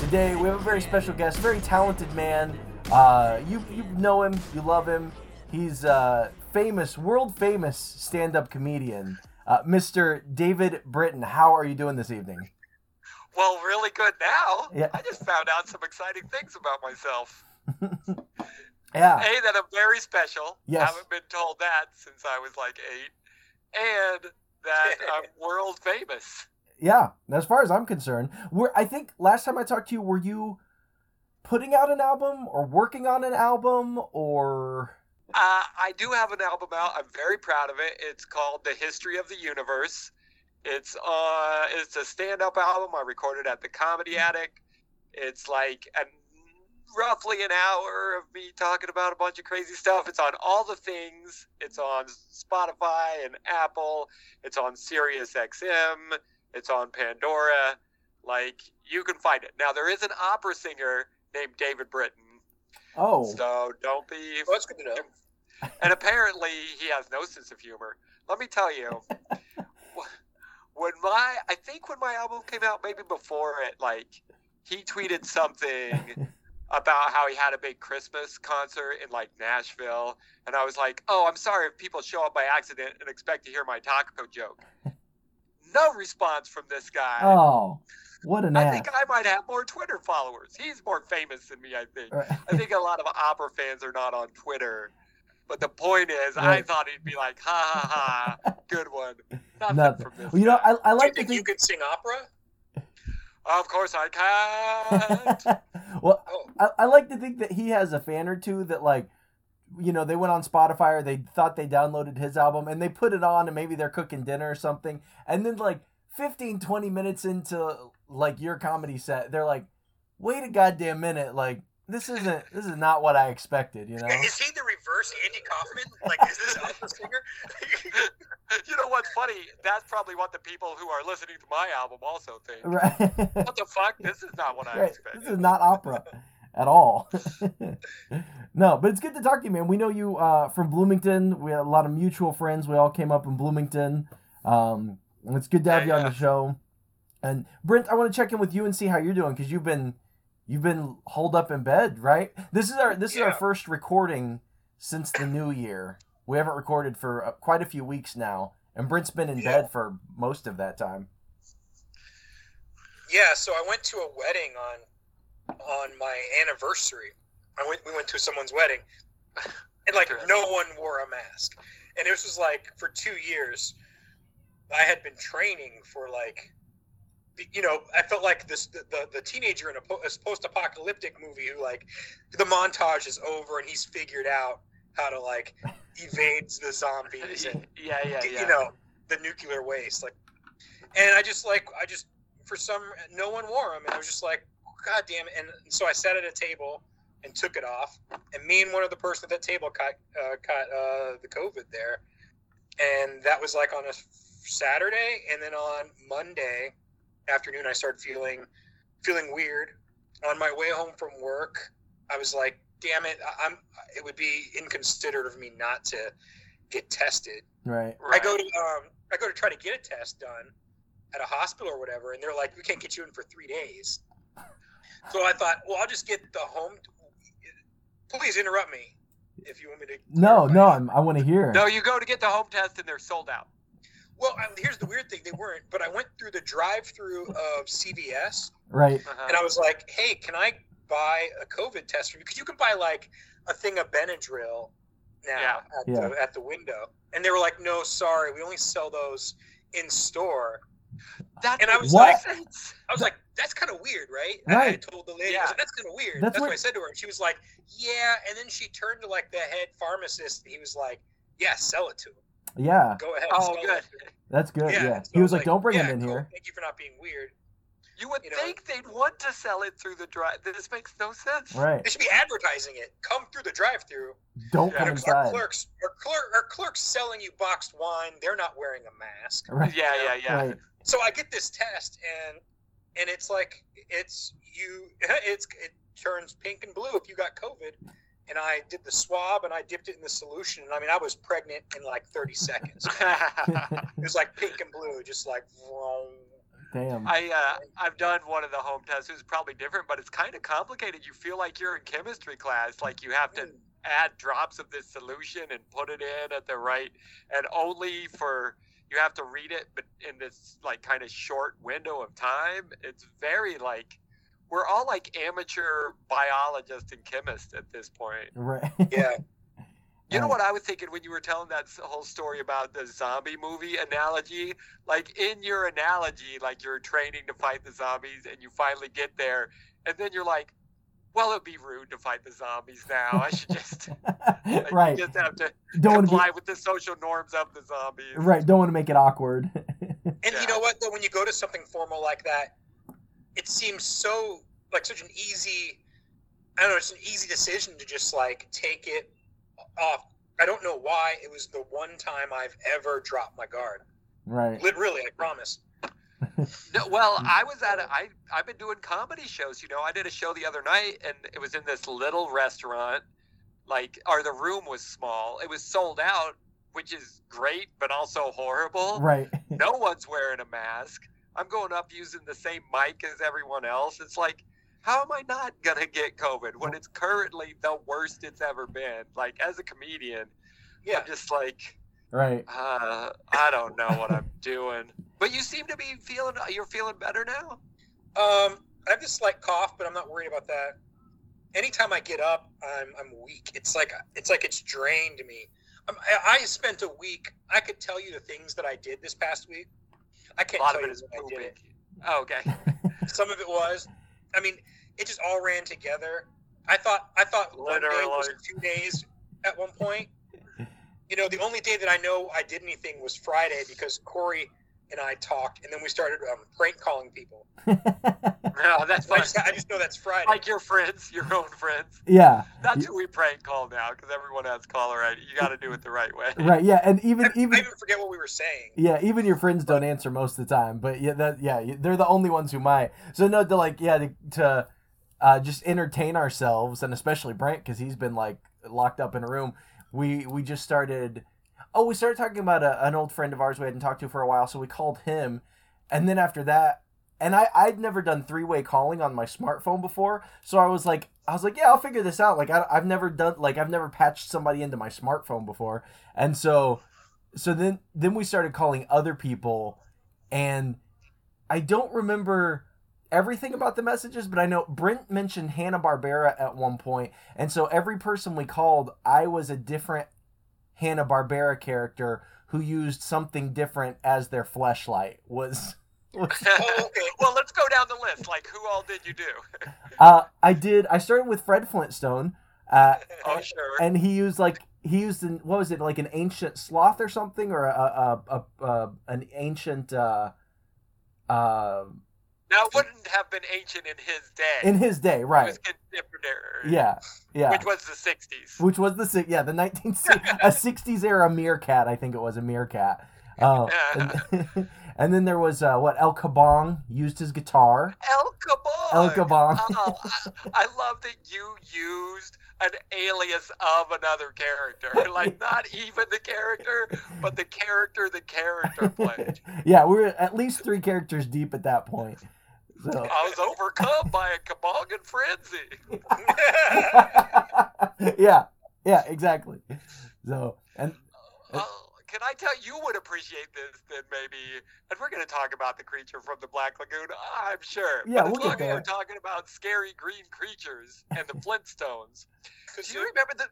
Today we have a very special guest, very talented man. Uh, you you know him, you love him. He's uh, famous, world famous stand-up comedian, uh, Mr. David Britton. How are you doing this evening? Well, really good now. Yeah. I just found out some exciting things about myself. Yeah, A, that I'm very special. Yes. I haven't been told that since I was like eight. And that I'm world famous. Yeah. As far as I'm concerned, we're, I think last time I talked to you, were you putting out an album or working on an album or? Uh, I do have an album out. I'm very proud of it. It's called The History of the Universe. It's uh, it's a stand-up album. I recorded at the Comedy Attic. It's like an, roughly an hour of me talking about a bunch of crazy stuff. It's on all the things. It's on Spotify and Apple. It's on Sirius XM. It's on Pandora. Like you can find it. Now there is an opera singer named David Britton. Oh, So don't be Well, that's good to know. and apparently he has no sense of humor. Let me tell you, when my I think when my album came out, maybe before it, like he tweeted something about how he had a big Christmas concert in like Nashville, and I was like, oh, I'm sorry if people show up by accident and expect to hear my taco joke. No response from this guy. oh, what an I ass! think I might have more Twitter followers. He's more famous than me, I think. Right. I think a lot of opera fans are not on Twitter. But the point is, I thought he'd be like, ha ha ha, good one. Nothing, Nothing. from this Well, you know, guy. I, I Do you like to think you think. could sing opera? Of course I can't. well, Oh, I, I like to think that he has a fan or two that like, you know, they went on Spotify or they thought they downloaded his album and they put it on and maybe they're cooking dinner or something, and then like 15, 20 minutes into like your comedy set, they're like, wait a goddamn minute, like this isn't this is not what I expected, you know. is he the reverse Andy Kaufman? Like, is this opera singer? you know what's funny? That's probably what the people who are listening to my album also think. Right. What the fuck? This is not what I right. expected. This is not opera at all. no, but it's good to talk to you, man. We know you uh, from Bloomington. We had a lot of mutual friends. We all came up in Bloomington. Um, it's good to have Yeah, you on yeah. the show. And Brent, I want to check in with you and see how you're doing because you've been you've been holed up in bed, right? This is our this is our first recording since the new year. We haven't recorded for uh, quite a few weeks now, and Brent's been in Yeah. bed for most of that time. Yeah, so I went to a wedding on on my anniversary. I went we went to someone's wedding, and like no one wore a mask, and this was like for two years. I had been training for like, you know, I felt like this the the, the teenager in a, po- a post-apocalyptic movie who like the montage is over and he's figured out how to like evade the zombies and yeah, yeah, yeah. you know the nuclear waste like and i just like i just for some no one wore them and i was just like god damn it and so i sat at a table and took it off and me and one of the person at that table caught uh, caught uh, the covid there and that was like on a saturday and then on monday afternoon i started feeling feeling weird on my way home from work I was like, damn it, I- I'm. It would be inconsiderate of me not to get tested. Right. I go to um, I go to try to get a test done at a hospital or whatever, and they're like, we can't get you in for three days. So I thought, well, I'll just get the home. Please interrupt me if you want me to. No, no, I'm, I want to hear. No, you go to get the home test and they're sold out. Well, I, here's the weird thing: they weren't. But I went through the drive-through of CVS, Right. Uh-huh. and I was like, "Hey, can I buy a COVID test for you? Because you can buy like a thing of Benadryl now Yeah. at, Yeah. The, at the window." And they were like, "No, sorry, we only sell those in store." That And I makes was like- I was like, "That's kind of weird, right?" And I Right. told the lady, I Yeah. was like, "That's kind of weird." That's That's, what what- I said to her, and she was like, "Yeah." And then she turned to like the head pharmacist, and he was like, "Yeah, sell it to him. Yeah, Go ahead." Oh, good. that's good. Yeah. so He I was like, "Don't bring yeah, him in cool. here." Thank you for not being weird. You would You know- think they'd want to sell it through the drive. This makes no sense. Right. They should be advertising it. Come through the drive-through. Don't Yeah. come Our, our inside. clerks, our, clerk, our clerks selling you boxed wine. They're not wearing a mask. Right. Yeah, yeah, yeah. Right. So I get this test, and and it's like it's you. It's it turns pink and blue if you got COVID. And I did the swab, and I dipped it in the solution. And I mean, I was pregnant in like 30 seconds. It was like pink and blue, just like. vroom. Damn. I uh, I've done one of the home tests. It's probably different, but it's kind of complicated. You feel like you're in chemistry class, like you have to add drops of this solution and put it in at the right, and only for you have to read it, but in this like kind of short window of time. It's very like we're all like amateur biologists and chemists at this point. Right. Yeah. You know um, what I was thinking when you were telling that whole story about the zombie movie analogy? Like in your analogy, like you're training to fight the zombies and you finally get there, and then you're like, well, it'd be rude to fight the zombies now. I should just, like, right. you just have to Don't want to with the social norms of the zombies. right. Don't want to make it awkward. And Yeah. you know what? Though when you go to something formal like that, it seems so like such an easy. I don't know. It's an easy decision to just like take it off. I don't know why. It was the one time I've ever dropped my guard. right. Literally, I promise. No, well, I was at a, I I've been doing comedy shows. You know, I did a show the other night, and it was in this little restaurant. Like, or the room was small. It was sold out, which is great, but also horrible. Right. no one's wearing a mask. I'm going up using the same mic as everyone else. It's like, how am I not gonna get COVID when it's currently the worst it's ever been? Like, as a comedian, Yeah. I'm just like, Right. uh, I don't know what I'm doing. But you seem to be feeling. You're feeling better now. Um, I have this slight cough, but I'm not worried about that. Anytime I get up, I'm I'm weak. It's like it's like it's drained me. Um, I, I spent a week. I could tell you the things that I did this past week. I can't lot tell of you it is when I did it. Oh, okay. Some of it was. I mean, it just all ran together. I thought I thought one day was Literally. two days at one point. You know, the only day that I know I did anything was Friday because Corey and I talked, and then we started um, prank calling people. No, that's I just, I just know that's Friday. Like your friends, your own friends. yeah. That's who we prank call now because everyone has caller ID. You got to do it the right way. Right. Yeah. And even I, even I even forget what we were saying. Yeah, even your friends don't answer most of the time, but yeah, that yeah, they're the only ones who might. So no, to like yeah, to, to uh, just entertain ourselves, and especially Brent because he's been like locked up in a room. We we just started. Oh, we started talking about a, an old friend of ours we hadn't talked to for a while, so we called him, and then after that, and I I'd never done three way calling on my smartphone before, so I was like I was like yeah I'll figure this out. Like I, I've never done like I've never patched somebody into my smartphone before, and so so then then we started calling other people and i don't remember everything about the messages but i know brent mentioned hanna-barbera at one point and so every person we called i was a different hanna-barbera character who used something different as their fleshlight was, was Oh, okay. well, let's go down the list. Like, who all did you do? uh, i did i started with fred flintstone uh, Oh, sure. and he used like he used an, what was it like an ancient sloth or something or a, a, a, a an ancient uh uh Now, it wouldn't have been ancient in his day. in his day It right was contemporary. yeah yeah Which was the 60s. which was the yeah the 19 a 60s era meerkat i think it was a meerkat uh, and, And then there was uh, what El Kabong used his guitar. El Kabong. El Kabong. Oh, I, I love that you used an alias of another character. Like not even the character, but the character the character played. yeah, we were at least three characters deep at that point. So I was overcome by a Kabongan frenzy. yeah, yeah, exactly. So and Oh, can I tell you would appreciate this then maybe and we're gonna talk about the creature from the Black Lagoon, I'm sure. Yeah, but we'll as get long as there. we're talking about scary green creatures and the Flintstones. Do you remember the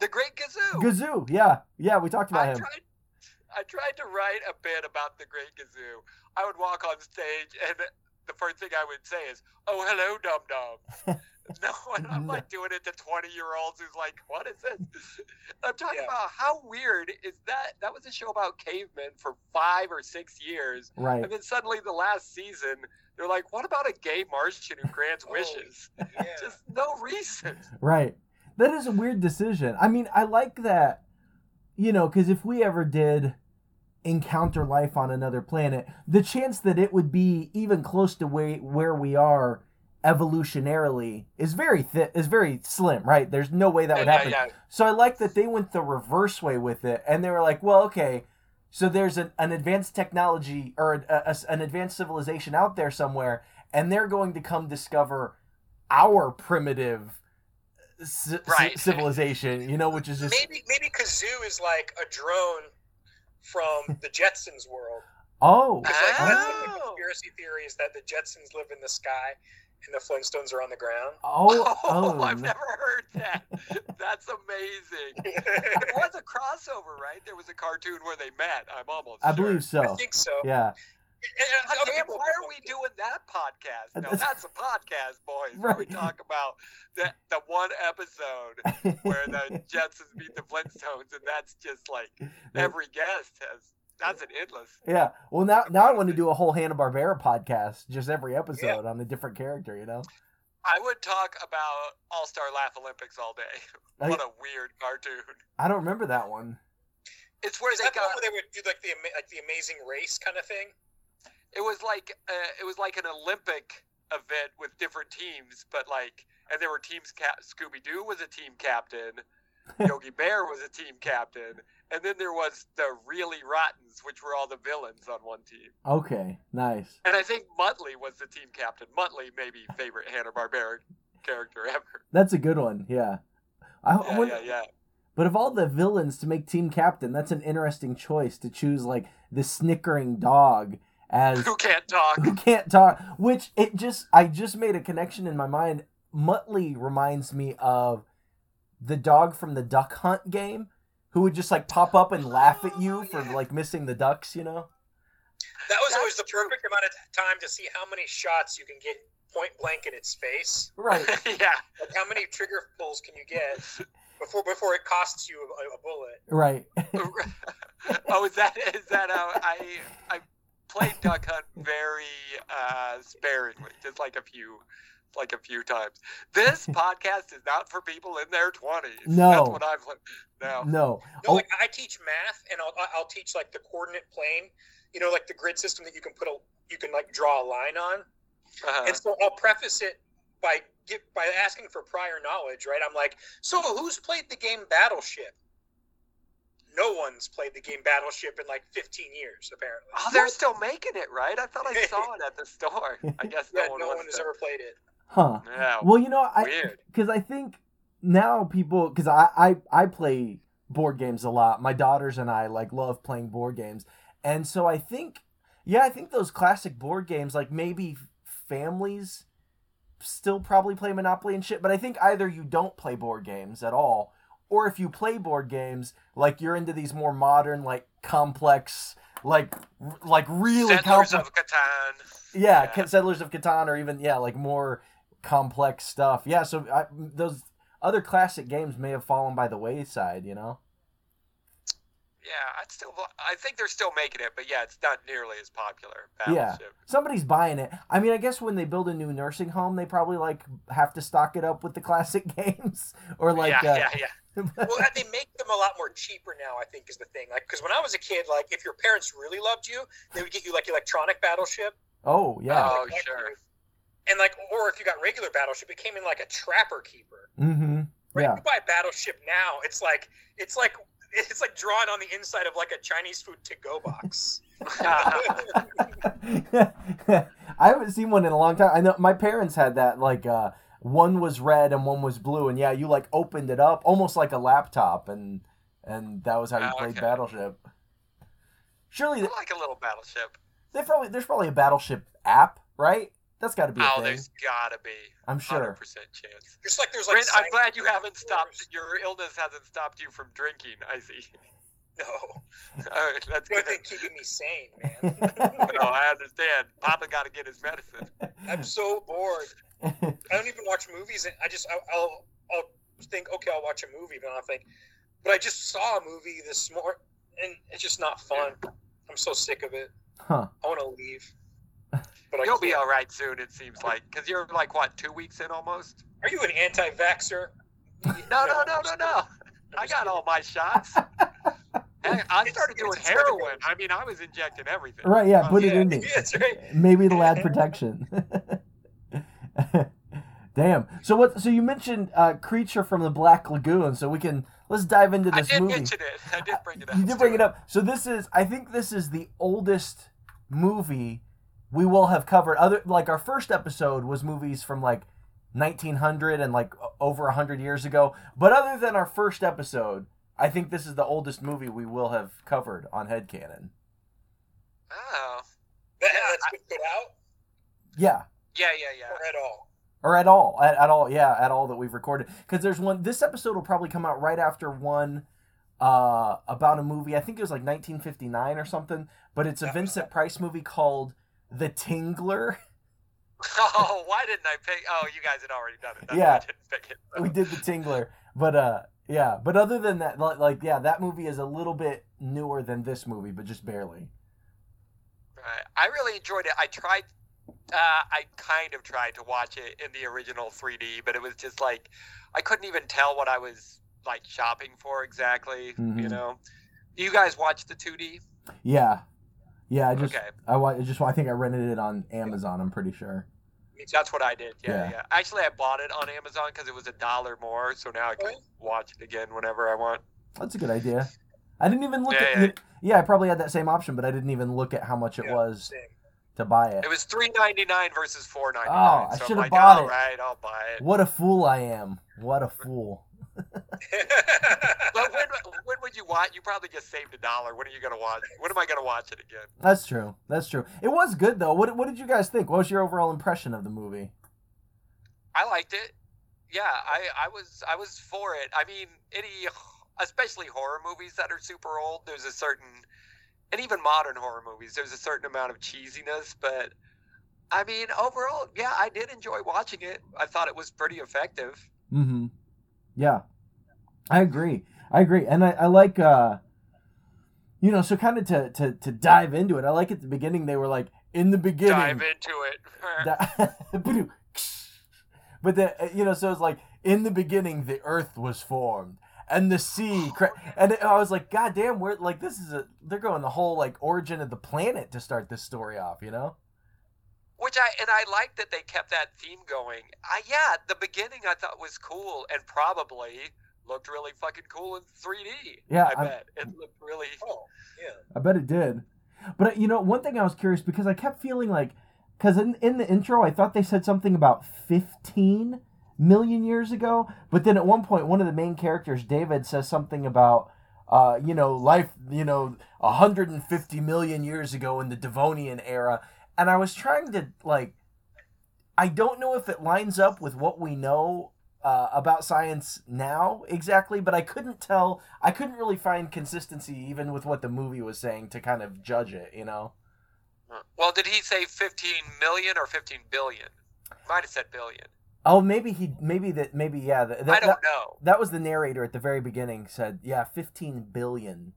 the Great Gazoo? Gazoo, yeah, yeah, we talked about I him. tried, I tried to write a bit about the Great Gazoo. I would walk on stage, and the first thing I would say is, "Oh, hello, dum dum." no, and I'm like doing it to 20 year olds who's like, "What is this?" I'm talking Yeah. about how weird is that? That was a show about cavemen for five or six years, Right. and then suddenly the last season, they're like, "What about a gay Martian who grants Oh. wishes?" yeah. Just no reason. Right. That is a weird decision. I mean, I like that, you know, because if we ever did encounter life on another planet, the chance that it would be even close to where, where we are evolutionarily is very thi- is very slim, right? There's no way that would yeah, happen. yeah. So I like that they went the reverse way with it, and they were like, well, okay, so there's an, an advanced technology or a, a- an advanced civilization out there somewhere, and they're going to come discover our primitive ci- Right. civilization, you know, which is just maybe maybe Gazoo is like a drone from the Jetsons world. oh, Because like that's the Oh. conspiracy theory is that the Jetsons live in the sky and the Flintstones are on the ground. oh, Oh, oh, I've no. never heard that. That's amazing. it was a crossover, right? There was a cartoon where they met. I'm almost I sure. believe I so. think so. Yeah, And God other damn, people- why are we doing that podcast? No, that's a podcast, boys. Where we talk about the the one episode where the Jetsons meet the Flintstones, and that's just like every guest has. That's an endless. yeah. Well, now now I want to do a whole Hanna Barbera podcast, just every episode on a different character, you know. I would talk about All Star Laff-A-Lympics all day. What a weird cartoon. I don't remember that one. It's where Is they that the one got. where they would do like the like the Amazing Race kind of thing? It was like uh, it was like an Olympic event with different teams, but like, and there were teams. Cap- Scooby Doo was a team captain. Yogi Bear was a team captain, and then there was the really Rottens, which were all the villains on one team. Okay, nice. And I think Muttley was the team captain. Muttley, maybe favorite Hanna Barbera character ever. That's a good one. Yeah. I, I wonder- yeah, yeah. But of all the villains to make team captain, that's an interesting choice to choose like the snickering dog as Who can't talk? who can't talk. Which it just I just made a connection in my mind. Muttley reminds me of the dog from the Duck Hunt game, who would just like pop up and laugh at you Oh, for like missing the ducks. You know? That was always the That's true. perfect amount of time to see how many shots you can get point blank in its face. Right. yeah. Like how many trigger pulls can you get before before it costs you a, a bullet? Right. oh, is that is that how I I played Duck Hunt very uh, sparingly, just like a few like a few times. This podcast is not for people in their twenties. No. that's what I've learned. No, No. No, Oh, like I teach math, and I'll I'll teach like the coordinate plane. You know, like the grid system that you can put a you can like draw a line on. uh, And so I'll preface it by give, by asking for prior knowledge, right? I'm like, so who's played the game Battleship? No one's played the game Battleship in like 15 years, apparently. oh, they're still making it, right? I thought I saw it at the store. I guess no Yeah, one no one has to. ever played it. huh. Yeah, Well, you know, I because I think now people because I, I I play board games a lot. My daughters and I like love playing board games, and so I think yeah, I think those classic board games like maybe families still probably play Monopoly and shit. But I think either you don't play board games at all, or if you play board games, like you're into these more modern, like complex, like like really Settlers complex. of Catan. Yeah, Yeah. Settlers of Catan, or even yeah, like more complex stuff. Yeah, so I, those other classic games may have fallen by the wayside. You know. Yeah, I'd still. I think they're still making it, but yeah, it's not nearly as popular. Yeah. Somebody's buying it. I mean, I guess when they build a new nursing home, they probably like have to stock it up with the classic games, or like yeah, uh, yeah, yeah. Well, they make them a lot more cheaper now. I think is the thing. Like, because when I was a kid, like if your parents really loved you, they would get you like electronic Battleship. oh yeah. Oh, Like, sure. And like, or if you got regular Battleship, it came in like a Trapper Keeper. mm-hmm. Right? Yeah. You buy Battleship now, it's like it's like it's like drawn on the inside of like a Chinese food to go box. I haven't seen one in a long time. I know my parents had that. Like uh, one was red and one was blue, and yeah, you like opened it up almost like a laptop, and and that was how you Oh, played okay. Battleship. Surely I like a little battleship. they probably there's probably a Battleship app, right? That's got to be a Oh, thing. there's gotta be. I'm Hundred sure. percent chance. Just like there's like. Brent, I'm glad you haven't stopped. Your illness hasn't stopped you from drinking. I see. No, Oh, that's good good. thing keeping me sane, man. No, I understand. Papa got to get his medicine. I'm so bored. I don't even watch movies. And I just I'll, I'll I'll think okay I'll watch a movie, but I'll think, but I just saw a movie this morning, and it's just not fun. I'm so sick of it. huh? I want to leave. But You'll be all right soon. It seems like because you're like what two weeks in almost. Are you an anti-vaxxer? No, no, no, no, no. I got all my shots. Heck, I It's- started doing it's heroin. I mean, I was injecting everything. Right? Yeah. Put it yeah, in me. That's right. Maybe it'll add protection. Damn. So what? So you mentioned uh, creature from the Black Lagoon. So we can let's dive into this I this did movie. mention it. I did bring it up. You did bring it up. So this is, I think this is the oldest movie we will have covered. Other like our first episode was movies from like 1900 and like o- over 100 years ago. But other than our first episode, I think this is the oldest movie we will have covered on Headcanon. Oh, That, that's been put out Yeah. yeah, yeah, yeah. or at all. Or at all, at, at all, yeah, at all that we've recorded. Because there's one. This episode will probably come out right after one uh, about a movie. I think it was like 1959 or something. But it's a Yeah. Vincent Price movie called The Tingler. Oh, why didn't I pick? Oh, you guys had already done it. That's Yeah. why I didn't pick it. we did the Tingler, but uh, yeah. But other than that, li- like, yeah, that movie is a little bit newer than this movie, but just barely. Right. I really enjoyed it. I tried. Uh, I kind of tried to watch it in the original 3D, but it was just like I couldn't even tell what I was like shopping for exactly. You Mhm. know. Do you guys watch the 2D? Yeah, yeah. I just, Okay. I wa- I just, I think I rented it on Amazon. I'm pretty sure. That's what I did. Yeah, Yeah. yeah. Actually, I bought it on Amazon because it was a dollar more, so now I can watch it again whenever I want. That's a good idea. I didn't even look Yeah, at. yeah. Yeah. I probably had that same option, but I didn't even look at how much it Yeah, was Same. To buy it. It was three ninety nine versus four ninety Oh, nine. I so should've I'm like, bought it. right, I'll buy it. What a fool I am! What a fool! But when when would you watch? You probably just saved a dollar. When are you gonna watch? When am I gonna watch it again? That's true. That's true. It was good though. What What did you guys think? What was your overall impression of the movie? I liked it. Yeah, I, I was I was for it. I mean, any especially horror movies that are super old, there's a certain and even modern horror movies, there's a certain amount of cheesiness, but I mean, overall, yeah, I did enjoy watching it. I thought it was pretty effective. Mm-hmm. Yeah, I agree. I agree, and I, I like uh, you know, so kind of to, to to dive into it. I like at the beginning they were like in the beginning. Dive into it. but the you know, so it's like in the beginning the earth was formed and the sea cra- and I was like, God damn, we're like this is a they're going the whole like origin of the planet to start this story off, you know? Which I and I like that they kept that theme going. I yeah, the beginning I thought was cool and probably looked really fucking cool in 3D. Yeah, I I'm- bet it looked really. oh, yeah. I bet it did. But uh, you know, one thing I was curious because I kept feeling like, because in, in the intro, I thought they said something about 15 million years ago. But then at one point, one of the main characters, David, says something about, uh, you know, life, you know, 150 million years ago in the Devonian era. And I was trying to, like, I don't know if it lines up with what we know uh, about science now exactly, but I couldn't tell. I couldn't really find consistency even with what the movie was saying to kind of judge it. You know? Well, did he say 15 million or 15 billion? Might have said billion. Oh, maybe he, maybe that, maybe yeah. That, I don't that, know. that was the narrator at the very beginning said, yeah, fifteen billion.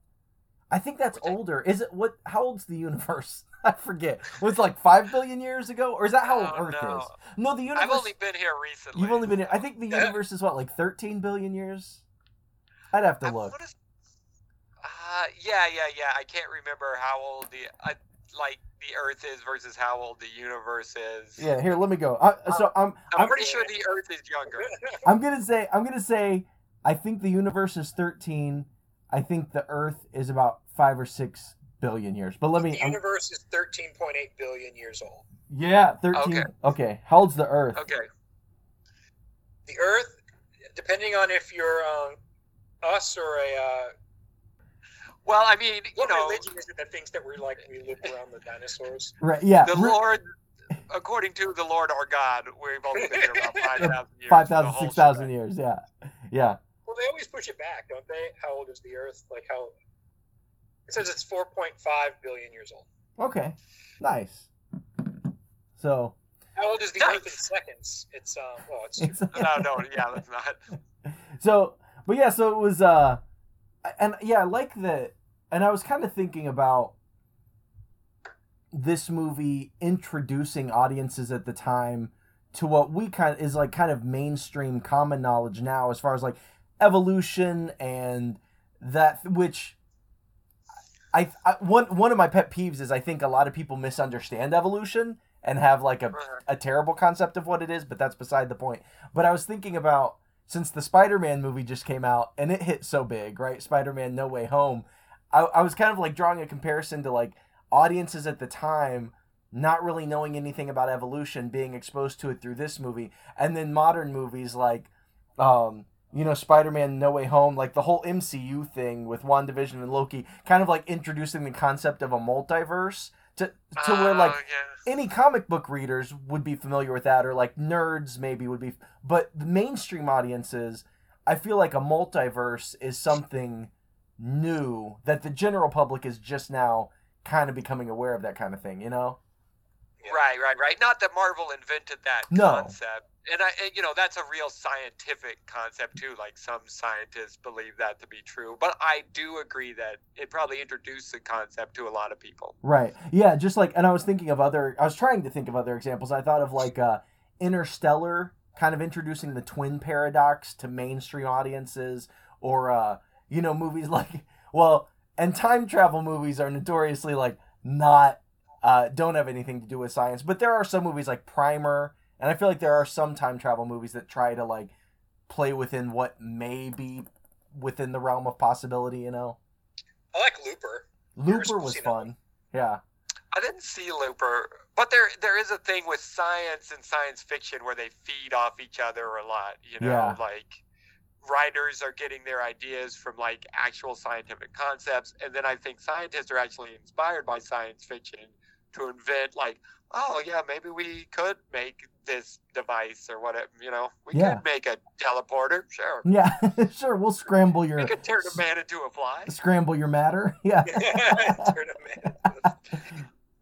I think that's Which I- older. Is it what? How old's the universe? I forget. Was it like five billion years ago, or is that how old Oh, Earth no. is? No, the universe. I've only been here recently. You've only been. here I think the universe is what, like thirteen billion years. I'd have to I look. wanna Uh, yeah, yeah, yeah. I can't remember how old the uh, like the Earth is versus how old the universe is. Yeah, here, let me go. I, so I'm I'm, I'm pretty sure the Earth is younger. I'm gonna say I'm gonna say I think the universe is 13. I think the Earth is about five or six billion years. But let me. the I'm- universe is 13.8 billion years old. yeah, 13. Okay. Okay. How old's the Earth? Okay. The Earth, depending on if you're um, us or a uh, Well, I mean, you what know, religion is it that thinks that we're like we lived around the dinosaurs? Right. Yeah. the re- Lord, according to the Lord our God, we've only been here about five thousand years. Five the thousand, whole six thousand years. Yeah. Yeah. Well, they always push it back, don't they? How old is the Earth? Like how? It says it's 4.5 billion years old. Okay. Nice. So How old is the Earth in seconds? It's um. Well, it's it's No, no, yeah, that's not. so but yeah so it was uh and yeah i like that and i was kind of thinking about this movie introducing audiences at the time to what we kind of is like kind of mainstream common knowledge now as far as like evolution and that which I, I one one of my pet peeves is I think a lot of people misunderstand evolution and have like a uh-huh. a terrible concept of what it is, but that's beside the point. But I was thinking about since the Spider-Man movie just came out and it hit so big, right? Spider-Man No Way Home. I, I was kind of like drawing a comparison to like audiences at the time not really knowing anything about evolution, being exposed to it through this movie, and then modern movies like, um, you know, Spider-Man No Way Home, like the whole MCU thing with WandaVision and Loki, kind of like introducing the concept of a multiverse to to where oh, like Oh, yeah. any comic book readers would be familiar with that or like nerds maybe would be but the mainstream audiences i feel like a multiverse is something new that the general public is just now kind of becoming aware of that kind of thing you know Right, right, right. Not that Marvel invented that No. concept, and I, and, you know, that's a real scientific concept too. Like some scientists believe that to be true, but I do agree that it probably introduced the concept to a lot of people. right yeah just like and i was thinking of other i was trying to think of other examples i thought of like uh interstellar kind of introducing the twin paradox to mainstream audiences or uh you know movies like well and time travel movies are notoriously like not uh don't have anything to do with science but there are some movies like primer and i feel like there are some time travel movies that try to like play within what may be within the realm of possibility you know I like Looper. looper was fun yeah I didn't see Looper, but there there is a thing with science and science fiction where they feed off each other a lot. You know, Yeah. like writers are getting their ideas from like actual scientific concepts, and then I think scientists are actually inspired by science fiction to invent like, oh yeah, maybe we could make this device or whatever. You know, we Yeah. could make a teleporter, sure. yeah sure we'll scramble your We could turn a man into a fly. scramble your matter yeah Turn 'em in.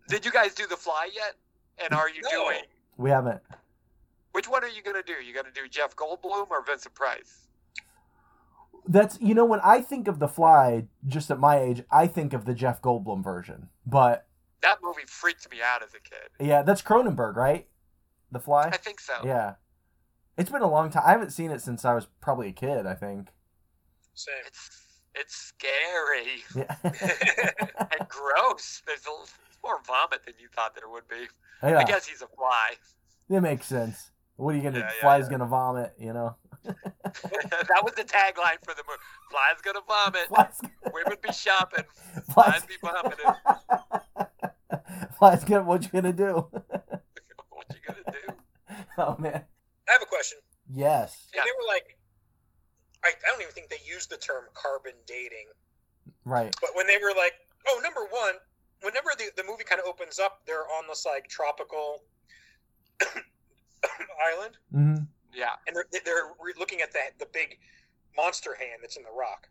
Did you guys do the fly yet? And are you No. doing? we haven't Which one are you gonna do? You gonna do Jeff Goldblum or Vincent Price? That's you know when I think of the Fly, just at my age, I think of the Jeff Goldblum version. But That movie freaked me out as a kid. yeah, that's Cronenberg, right? The Fly. I think so. Yeah, it's been a long time. I haven't seen it since I was probably a kid. I think. Same. It's it's scary Yeah. and gross. There's a, more vomit than you thought there would be. I guess he's a fly. it makes sense. What are you gonna? Yeah, yeah, Fly's yeah. gonna vomit, you know. that was the tagline for the movie. Fly's gonna vomit. Fly's, Women be shopping. flies, Flies be vomiting. fly's gonna. What you gonna do? what you gonna do? oh man. I have a question. Yes. Yeah. They were like, I, I don't even think they used the term carbon dating, Right. but when they were like, oh, number one, whenever the, the movie kind of opens up, they're on this like tropical island, hmm Yeah. and they're they're looking at that the big monster hand that's in the rock,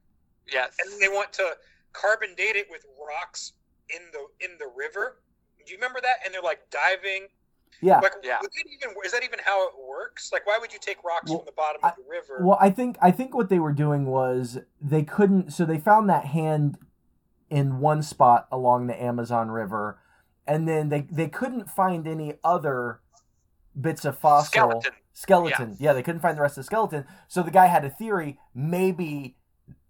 Yes. and they want to carbon date it with rocks in the in the river. Do you remember that? And they're like diving. Yeah. Like, Yeah. was that even is that even how it works? Like, why would you take rocks Well, from the bottom of the river? Well, I think I think what they were doing was they couldn't. So they found that hand in one spot along the Amazon River, and then they they couldn't find any other bits of fossil Skeleton. skeleton. Yeah. they couldn't find the rest of the skeleton. So the guy had a theory: maybe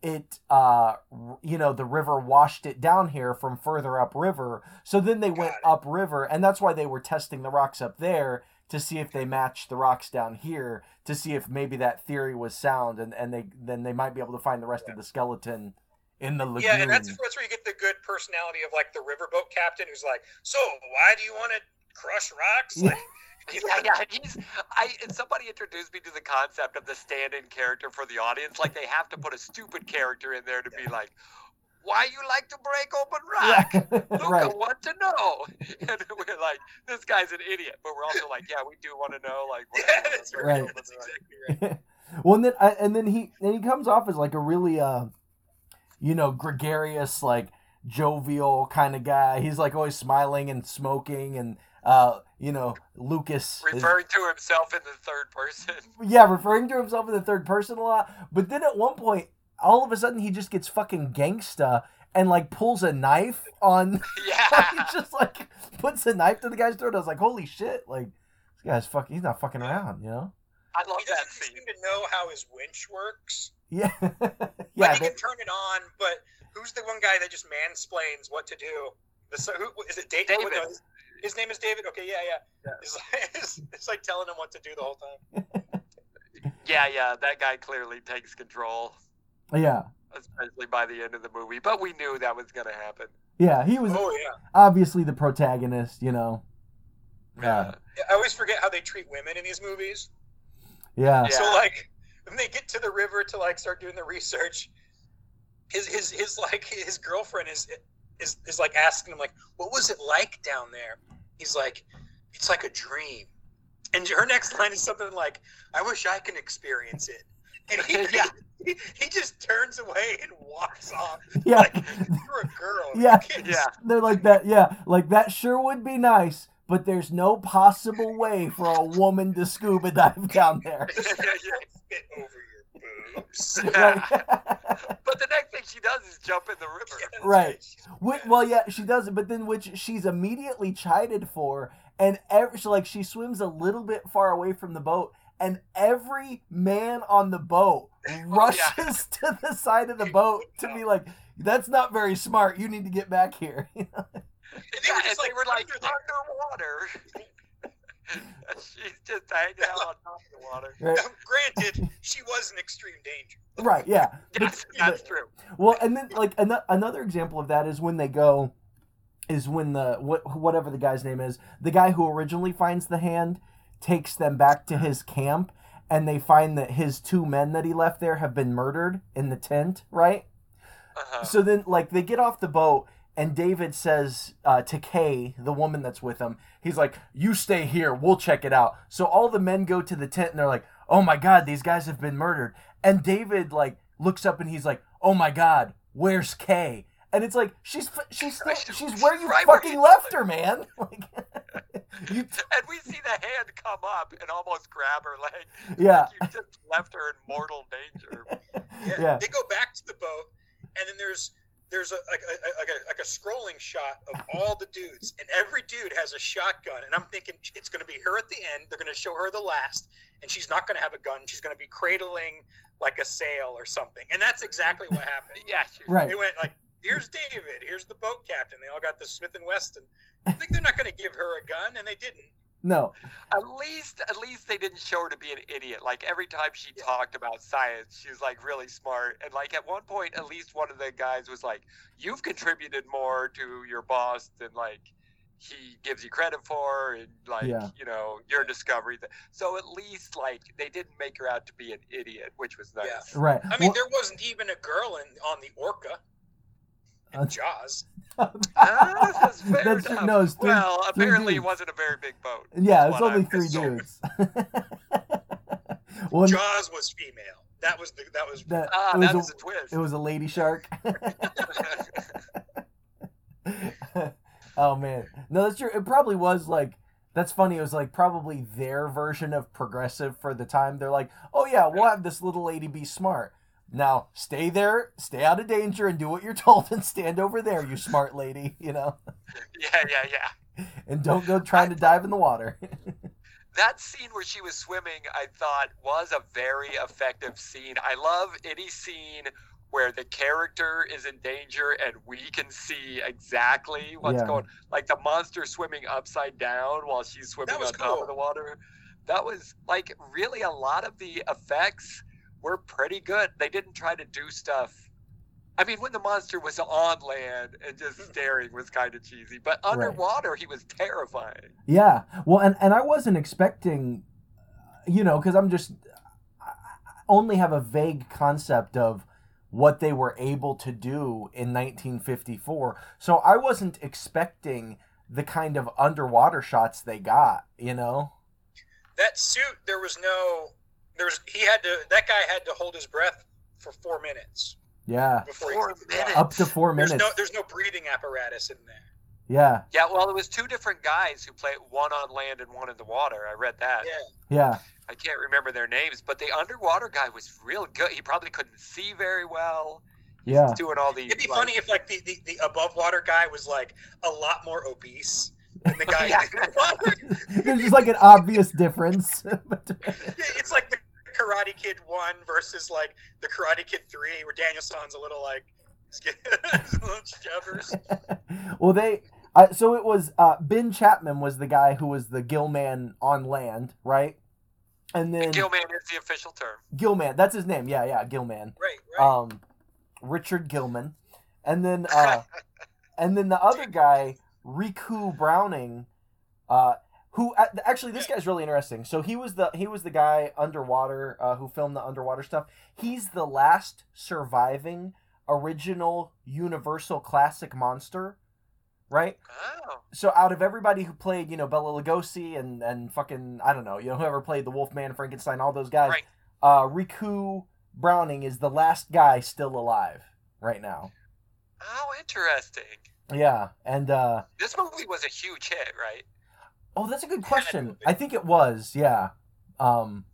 it uh you know the river washed it down here from further upriver. So then they went Got upriver and that's why they were testing the rocks up there to see if they matched the rocks down here to see if maybe that theory was sound and and they then they might be able to find the rest of the skeleton in the lagoon Yeah, and that's that's where you get the good personality of like the riverboat captain who's like, so why do you want to crush rocks? Yeah. Like, Yeah, yeah. He's I and somebody introduced me to the concept of the stand-in character for the audience. Like they have to put a stupid character in there to be like, "Why you like to break open rock?" Luca right want to know, and we're like, "This guy's an idiot," but we're also like, "Yeah, we do want to know." Like, yeah, that's right. That's exactly right. well and then I, and then he and he comes off as like a really uh you know gregarious like jovial kind of guy he's like always smiling and smoking and uh you know lucas is- to himself in the third person. yeah referring to himself in the third person a lot but then at one point all of a sudden he just gets fucking gangsta and like pulls a knife on Yeah, he just like puts a knife to the guy's throat i was like holy shit like this guy's fucking he's not fucking around you know I love He that doesn't scene. seem to know how his winch works. yeah But yeah he they- can turn it on. But who's the one guy that just mansplains what to do? The so- who is it? David. David. No, his, his name is David. Okay, yeah, yeah. Yeah. It's, like, it's, it's like telling him what to do the whole time. Yeah, yeah, that guy clearly takes control, yeah especially by the end of the movie. But we knew that was gonna happen. yeah he was Oh yeah. obviously the protagonist, you know. Yeah. Yeah, I always forget how they treat women in these movies. Yeah. Yeah. So like when they get to the river to like start doing the research, his his his like his girlfriend is is is like asking him like, "What was it like down there?" He's like, "It's like a dream." And her next line is something like, "I wish I can experience it." And he, Yeah. he, he just turns away and walks off. Yeah. Like you're a girl. Yeah. Yeah. They're like that. Yeah. Like that sure would be nice, but there's no possible way for a woman to scuba dive down there. just spit over your boobs. Right. But the next thing she does is jump in the river. Right. Wh- well, yeah, she does it, but then which she's immediately chided for, and every she, like she swims a little bit far away from the boat, and every man on the boat oh, rushes to the side of the boat to be like, "That's not very smart. You need to get back here." And they Yeah, were and just they like, were like underwater. She's just hanging out on top of the water. right. Granted, she was in extreme danger. Right. Yeah. Yes, that's true. Well, and then like an- another example of that is when they go, is when the what whatever the guy's name is, the guy who originally finds the hand takes them back to his camp, and they find that his two men that he left there have been murdered in the tent, right? Uh-huh. So then, like, they get off the boat, and David says uh, to Kay, the woman that's with him, he's like, "You stay here. We'll check it out." So all the men go to the tent, and they're like, "Oh my God, these guys have been murdered." And David like looks up, and he's like, "Oh my God, where's Kay?" And it's like she's she's still, she's where you fucking left her, man. Like, you, And we see the hand come up and almost grab her leg. yeah, You just left her in mortal danger. Yeah. Yeah. They go back to the boat, and then there's there's a like a, a- like a like a scrolling shot of all the dudes, and every dude has a shotgun. And I'm thinking it's going to be her at the end. They're going to show her the last, and she's not going to have a gun. She's going to be cradling like a sail or something. And that's exactly what happened. Yeah, she, right. They went like, "Here's David. Here's the boat captain." They all got the Smith and Wesson. I think they're not going to give her a gun, and they didn't. No, At least, at least they didn't show her to be an idiot. Like every time she talked about science, she was like really smart. And like at one point, at least one of the guys was like, "You've contributed more to your boss than like he gives you credit for, and like Yeah. you know your discovery." So at least like they didn't make her out to be an idiot, which was Yeah. nice. right. I mean, Well- there wasn't even a girl in on the Orca. Uh, Jaws. Ah, that's enough. no, it's three- well, three apparently it wasn't a very big boat. yeah, it's only I'm three dudes. well, Jaws was female. That was the that was that Ah, was that a- is a twist. It was a lady shark. oh man, no, that's true. It probably was like that's funny. It was like probably their version of progressive for the time. They're like, oh yeah, we'll have this little lady be smart. Now stay there, stay out of danger, and do what you're told, and stand over there, you smart lady. You know, yeah, yeah, yeah. and don't go trying to dive in the water. that scene where she was swimming, I thought was a very effective scene. I love any scene where the character is in danger and we can see exactly what's Yeah. going like the monster swimming upside down while she's swimming That was on top of the water that was like really a lot of the effects were pretty good they didn't try to do stuff i mean when the monster was on land and just hmm. staring was kind of cheesy but underwater he was terrifying Yeah. Well, and and I wasn't expecting, you know, because I'm just I only have a vague concept of what they were able to do in 1954. So I wasn't expecting the kind of underwater shots they got. You know. That suit, there was no, there was he had to. That guy had to hold his breath for four minutes Yeah. before Four he could fly. minutes. Up to four minutes. There's minutes. no, there's no breathing apparatus in there. Yeah. yeah well it was two different guys who played one on land and one in the water i read that Yeah, Yeah. I can't remember their names, but the underwater guy was real good. He probably couldn't see very well. He's Yeah. doing all these. it'd be like- funny if like the, the the above water guy was like a lot more obese than the guy. Yeah. There's just like an obvious difference. it's like the Karate Kid one versus like the Karate Kid three, where Daniel San's a little like little well, they. Uh, so it was uh, Ben Chapman was the guy who was the Gillman on land, right? And then Gilman is the official term. Gilman, that's his name. Yeah, yeah, Gilman. Right, right. Um, Richard Gilman, and then uh, and then the other guy, Ricou Browning, uh, who uh, actually this guy's really interesting. So he was the he was the guy underwater uh, who filmed the underwater stuff. He's the last surviving original Universal classic monster, right? Oh, So out of everybody who played, you know, Bela Lugosi and and fucking I don't know, you know, whoever played the Wolfman, Frankenstein, all those guys, Right. uh, Ricou Browning is the last guy still alive right now. oh, interesting. Yeah, and uh, This movie was a huge hit, right? oh, that's a good question. I think it was, yeah. Um,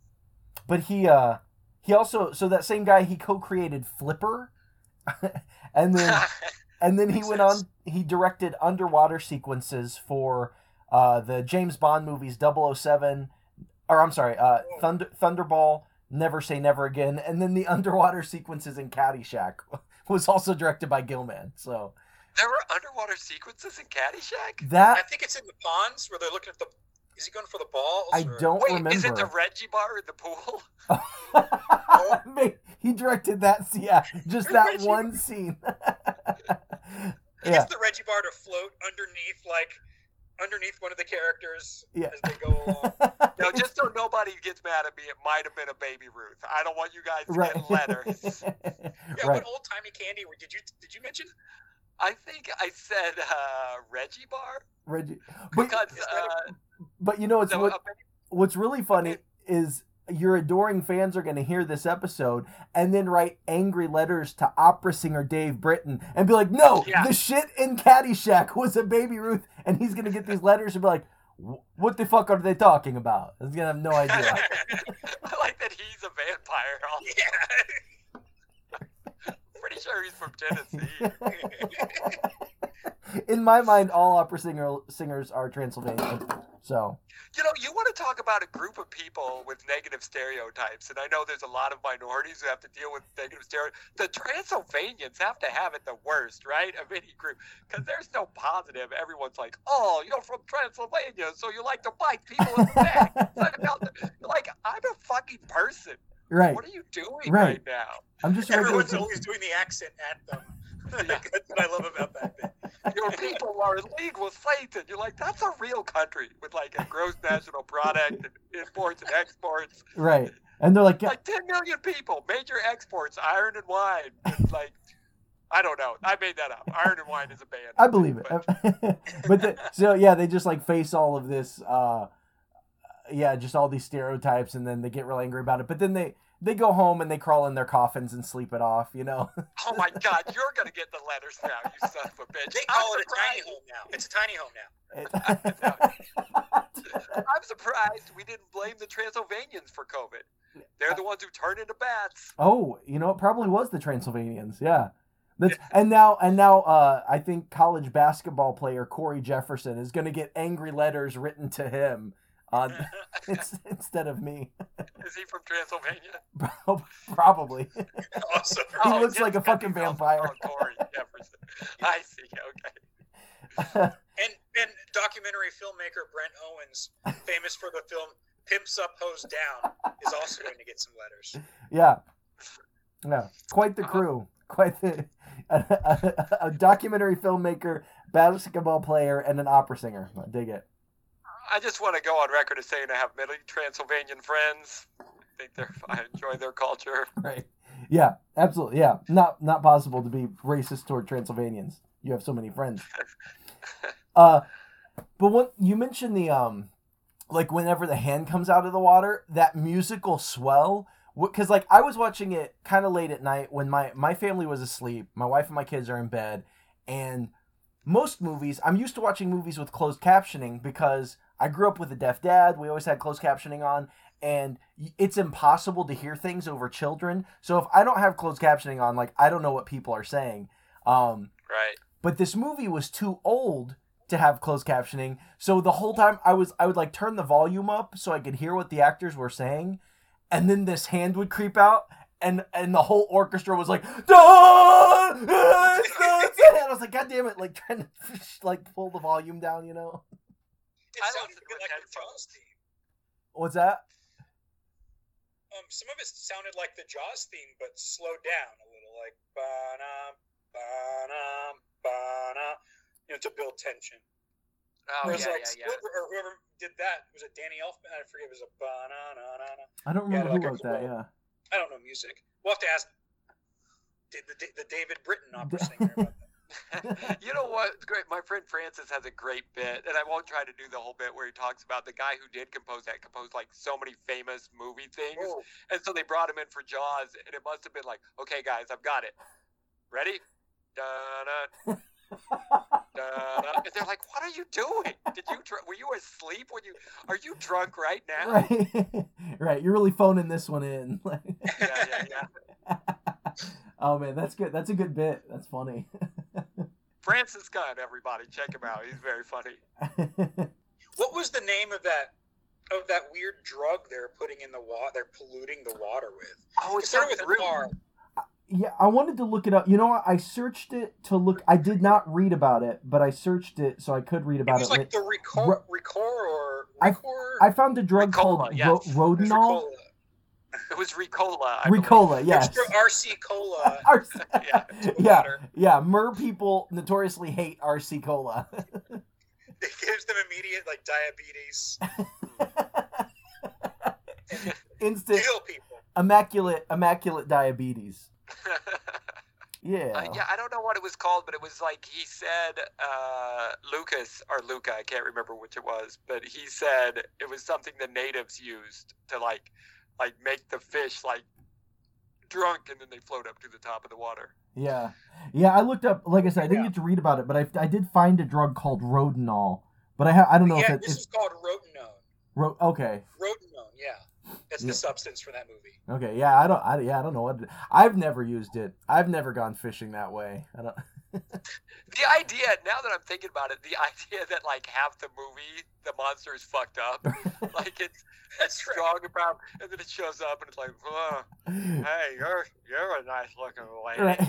but he uh, he also so that same guy he co-created Flipper, and then and then he went sense. on he directed underwater sequences for uh, the James Bond movies 007 or I'm sorry uh, Thunder Thunderball Never Say Never Again and then the underwater sequences in Caddyshack was also directed by Gilman so there were underwater sequences in Caddyshack. That I that think it's in the ponds where they're looking at the. Is he going for the balls? I or- don't Wait, remember is it the Reggie bar in the pool? Mate, he directed that yeah just that one scene He yeah gets the Reggie bar to float underneath, like underneath one of the characters Yeah. as they go along. No, just so nobody gets mad at me, it might have been a baby Ruth. I don't want you guys to right get letters. Yeah, right what old timey candy were- did you did you mention? I think I said uh, Reggie bar Reggie but, because Is uh, but you know it's no, what a what's really funny is your adoring fans are going to hear this episode and then write angry letters to opera singer Dave Britton and be like, "No, Yeah. the shit in Caddyshack was a Baby Ruth," and he's going to get these letters and be like, "What the fuck are they talking about?" He's going to have no idea. I like that he's a vampire. Also. yeah. Pretty sure he's from Tennessee. in my mind, all opera singer singers are Transylvanian. So You know, you want to talk about a group of people with negative stereotypes, and I know there's a lot of minorities who have to deal with negative stereotypes. The Transylvanians have to have it the worst, right, of any group, because there's no positive. Everyone's like, "Oh, you're from Transylvania, so you like to bite people in the neck." It's like, no, like, I'm a fucking person. Right, What are you doing Right. right, now? I'm just Everyone's to. always doing the accent at them. Yeah. That's what I love about that bit. Your people are in league with Satan. You're like, that's a real country with like a gross national product and imports and exports. Right, and they're like, like 10 million people, major exports, iron and wine. It's like, I don't know. I made that up. Iron and wine is a band. I believe it. But- but the, so yeah, they just like face all of this. Uh, yeah, just all these stereotypes, and then they get really angry about it. But then they they go home and they crawl in their coffins and sleep it off. You know. oh my God, you're going to get the letters now, you son of a bitch. They I'm call it a tiny home now. It's a tiny home now. I'm surprised we didn't blame the Transylvanians for COVID. They're the ones who turn into bats. oh, you know, it probably was the Transylvanians. Yeah. That's, and now and now uh, I think college basketball player Corey Jefferson is going to get angry letters written to him on instead of me. Is he from Transylvania? Probably. awesome. He Oh, looks like a fucking vampire. Corey Jefferson. I see. Okay. And and documentary filmmaker Brent Owens, famous for the film Pimps Up, Ho's Down, is also going to get some letters. Yeah. Yeah. Quite the uh-huh. crew. Quite the a, a, a documentary filmmaker, basketball player, and an opera singer. I dig it. I just want to go on record as saying I have many Transylvanian friends. I think they're. I enjoy their culture. Right. Yeah, absolutely. Yeah. Not not possible to be racist toward Transylvanians. You have so many friends. Uh but what you mentioned the um like whenever the hand comes out of the water, that musical swell because like I was watching it kind of late at night when my my family was asleep. My wife and my kids are in bed and most movies, I'm used to watching movies with closed captioning because I grew up with a deaf dad. We always had closed captioning on and it's impossible to hear things over children. So if I don't have closed captioning on, like I don't know what people are saying. Um Right. but this movie was too old to have closed captioning so the whole time i was i would like turn the volume up so i could hear what the actors were saying and then this hand would creep out and and the whole orchestra was like "Duh! It's the hand." i was like god damn it like trying to like pull the volume down you know It I sounded listened a bit to like the Jaws theme. what's that Um, some of it sounded like the Jaws theme, but slowed down a little, like ba-na, ba-na, ba-na, you know, to build tension. Oh Whereas yeah, like yeah, yeah. Spielberg or whoever did that was it Danny Elfman? I forget. It was a ba-na-na-na-na. i don't Yeah, remember like who a wrote that cool- yeah I don't know music. We'll have to ask the, the, the David Britton opera singer about that. you know what? Great. My friend Francis has a great bit, and I won't try to do the whole bit where he talks about the guy who did compose that composed like so many famous movie things, Oh, and so they brought him in for Jaws, and it must have been like, okay, guys, I've got it. Ready? Da-da, da-da. And they're like, what are you doing? Did you dr- were you asleep when you? Are you drunk right now? right right you're really phoning this one in Yeah, yeah, yeah. oh man that's good that's a good bit that's funny Francis Gunn, everybody, check him out. He's very funny. what was the name of that of that weird drug they're putting in the water? They're polluting the water with. Oh, It it's started with an. R. Yeah, I wanted to look it up. You know what? I searched it to look. I did not read about it, but I searched it so I could read It about was it. like the Recor, Recor or I- Recor. I found a drug Ricola, called yes. Ro- It was Rodinol. It was Ricola. I believe. Ricola, yes. It's RC Cola. Yeah. yeah, yeah. Mer people notoriously hate RC cola. It gives them immediate like diabetes. Instant, immaculate, immaculate diabetes. Yeah. Uh, yeah, I don't know what it was called, but it was like he said uh, Lucas or Luca, I can't remember which it was, but he said it was something the natives used to like like make the fish like drunk and then they float up to the top of the water. Yeah, yeah. I looked up. Like I said, I didn't Yeah. get to read about it, but I, I did find a drug called Rodinol. But I ha- I don't know yeah, if it, this it's is called Rotenone. ro- okay. Rotenone, yeah. That's Yeah. the substance for that movie. Okay, yeah, I don't, I, yeah, I don't know what. I've never used it. I've never gone fishing that way. I don't. The idea, now that I'm thinking about it, the idea that like half the movie the monster is fucked up, like it's That's right. strong about, and then it shows up and it's like, oh, hey, you're you're a nice looking lady. right.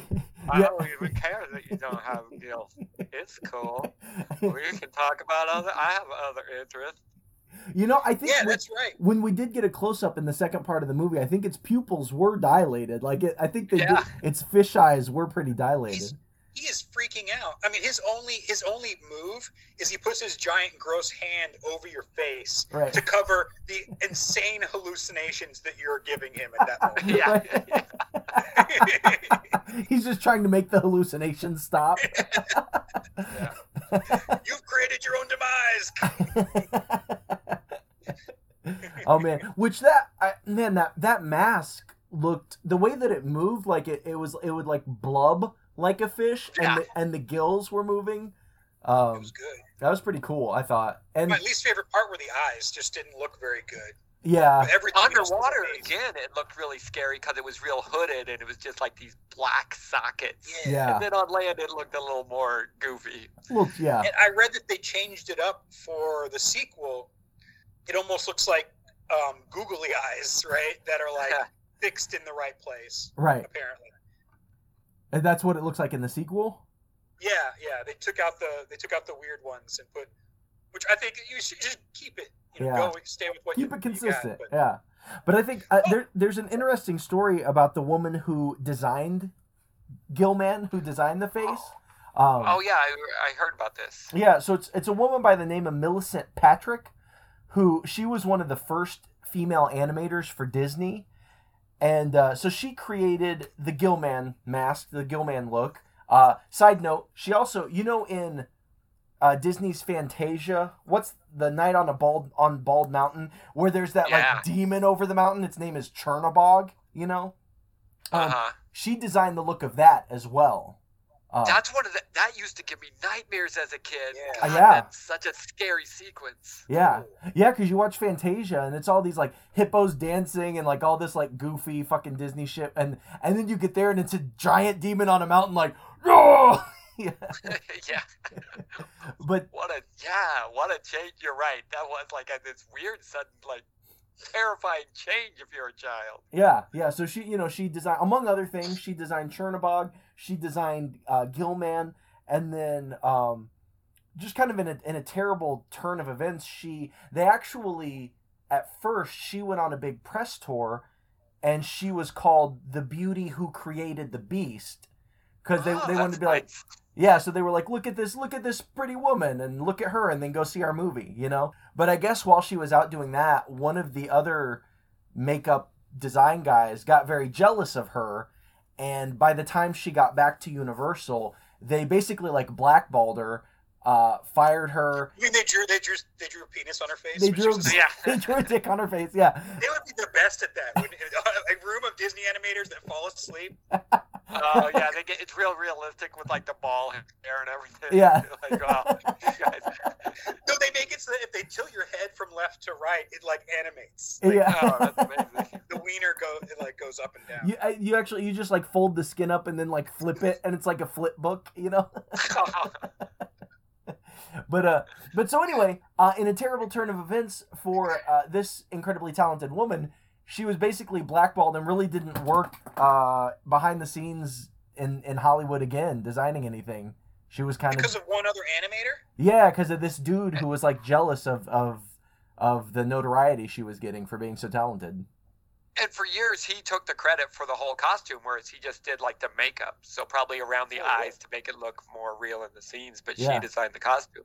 I Yeah. don't even care that you don't have gills. It's cool. We can talk about other. I have other interests. You know, I think Yeah, when, that's right. when we did get a close up in the second part of the movie, I think its pupils were dilated. Like it, I think they Yeah. did, its fish eyes were pretty dilated. He's- He is freaking out. I mean, his only his only move is he puts his giant gross hand over your face Right. to cover the insane hallucinations that you're giving him at that moment. Yeah. He's just trying to make the hallucinations stop. You've created your own demise. oh man, which that I, man that that mask looked the way that it moved like it, it was it would like blub like a fish Yeah. and the, and the gills were moving. It Um, was good. that was pretty cool. I thought, and My least favorite part were the eyes. Just didn't look very good. yeah, everything Underwater again, it looked really scary because it was real hooded and it was just like these black sockets. Yeah. yeah, And then on land, it looked a little more goofy. look, yeah, And I read that they changed it up for the sequel. it almost looks like um, googly eyes, right? That are like fixed in the right place, Right. apparently. And that's what it looks like in the sequel. Yeah, yeah. They took out the they took out the weird ones and put, which I think you should just keep it. You know, Yeah. go stay with what Keep you, it you got, consistent. but- yeah. But I think uh, there, there's an interesting story about the woman who designed Gilman, who designed the face. Um, Oh yeah, I, I heard about this. Yeah, so it's it's a woman by the name of Millicent Patrick, who she was one of the first female animators for Disney, and uh, so she created the Gilman mask, the Gilman look. Uh, side note, she also, you know, in uh, Disney's Fantasia, what's the night on a bald on Bald Mountain, where there's that Yeah. like demon over the mountain? Its name is Chernabog. You know, um, Uh-huh. she designed the look of that as well. Uh, That's one of the that used to give me nightmares as a kid. Yeah. God, Yeah. That's such a scary sequence. Yeah, yeah, because you watch Fantasia and it's all these like hippos dancing and like all this like goofy fucking Disney shit, and and then you get there and it's a giant demon on a mountain, like, oh! yeah. yeah. But What a yeah, what a change. You're right. That was like a, this weird sudden like terrifying change if you're a child. yeah, yeah. So she, you know, she designed among other things, she designed Chernabog, she designed uh, Gilman, and then um, just kind of in a in a terrible turn of events, she they actually at first she went on a big press tour, and she was called the beauty who created the beast, because they Oh, they wanted to be like. Yeah, so they were like, look at this, look at this pretty woman, and look at her, and then go see our movie, you know? But I guess while she was out doing that, one of the other makeup design guys got very jealous of her, and by the time she got back to Universal, they basically like blackballed her, uh, fired her. I mean, they drew they drew they drew a penis on her face. They drew, was- Yeah. they drew a dick on her face, yeah. They would be the best at that. When, a room of Disney animators that fall asleep. Oh yeah, they get it's real realistic with like the ball hair and everything. Yeah. like, oh, guys. No, they make it so that if they tilt your head from left to right, it like animates. Yeah. Oh. The wiener go it like goes up and down. You, I- you actually you just like fold the skin up and then like flip it and it's like a flip book you know but uh but so anyway uh in a terrible turn of events for uh this incredibly talented woman she was basically blackballed and really didn't work uh behind the scenes in in hollywood again designing anything she was kind Because of because of one other animator. yeah because of this dude who was like jealous of of of the notoriety she was getting for being so talented and for years he took the credit for the whole costume, whereas he just did like the makeup, so probably around the Oh, yeah. eyes to make it look more real in the scenes. But Yeah. she designed the costume.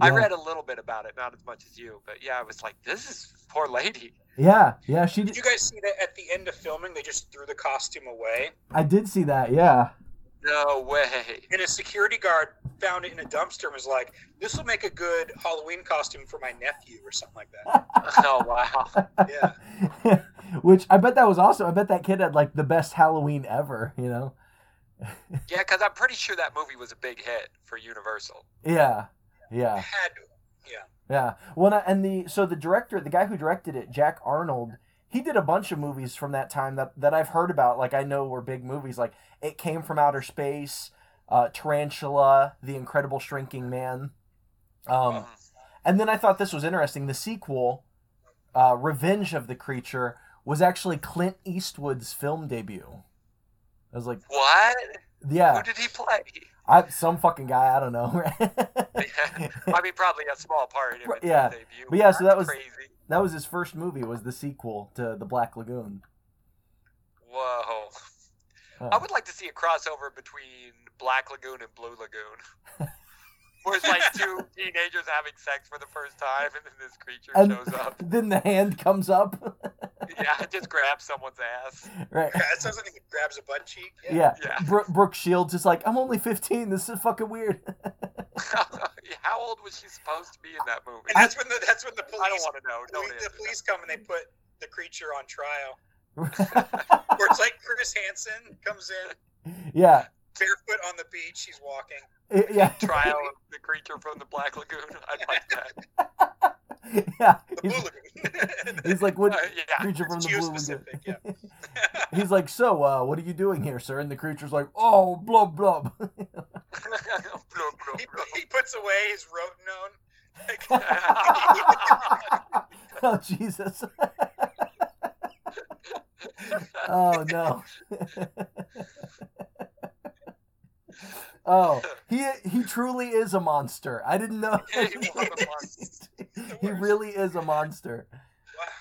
I read a little bit about it, not as much as you, but yeah, I was like, this is poor lady. yeah yeah she Did you guys see that at the end of filming they just threw the costume away? i did see that yeah No way. And a security guard found it in a dumpster and was like, "This will make a good Halloween costume for my nephew or something like that." oh wow. Yeah. Which I bet that was awesome. I bet that kid had like the best Halloween ever, you know? Yeah, because I'm pretty sure that movie was a big hit for Universal. Yeah. Yeah. Had. Yeah. Yeah. Well, and I- and the so the director, the guy who directed it, Jack Arnold, he did a bunch of movies from that time that that I've heard about. Like I know were big movies. Like It Came from Outer Space, uh, Tarantula, The Incredible Shrinking Man. Um, Mhm. and then I thought this was interesting. The sequel, uh, Revenge of the Creature, was actually Clint Eastwood's film debut. I was like, What? yeah, Who did he play? I, some fucking guy. I don't know. I mean, probably a small part. Yeah. debut. But yeah, so that was- crazy. That was his first movie. Was the sequel to The Black Lagoon. Whoa. Huh. I would like to see a crossover between Black Lagoon and Blue Lagoon. Where it's like two teenagers having sex for the first time, and then this creature And shows up. then the hand comes up. Yeah, it just grabs someone's ass. right. Yeah, it sounds like he grabs a butt cheek. Yeah. Yeah. Bro- Brooke Shields is like, I'm only 15. This is fucking weird. How old was she supposed to be in that movie? And that's when the that's when the police I don't want to know. Don't police- the answer police come and they put the creature on trial. Where it's like Chris Hansen comes in yeah. barefoot on the beach. He's walking. Yeah. Trial of the creature from the Black Lagoon. I'd like that. yeah. The He's, he's like, what Uh, yeah. creature from the blue lagoon? Geospecific, yeah. He's like, so, uh, what are you doing here, sir? And the creature's like, oh, blub, blub. Blub, blub, he, blub. puts away his rotenone. Oh Jesus. oh no. oh, he he truly is a monster. I didn't know. Yeah, he was a monster. he really is a monster.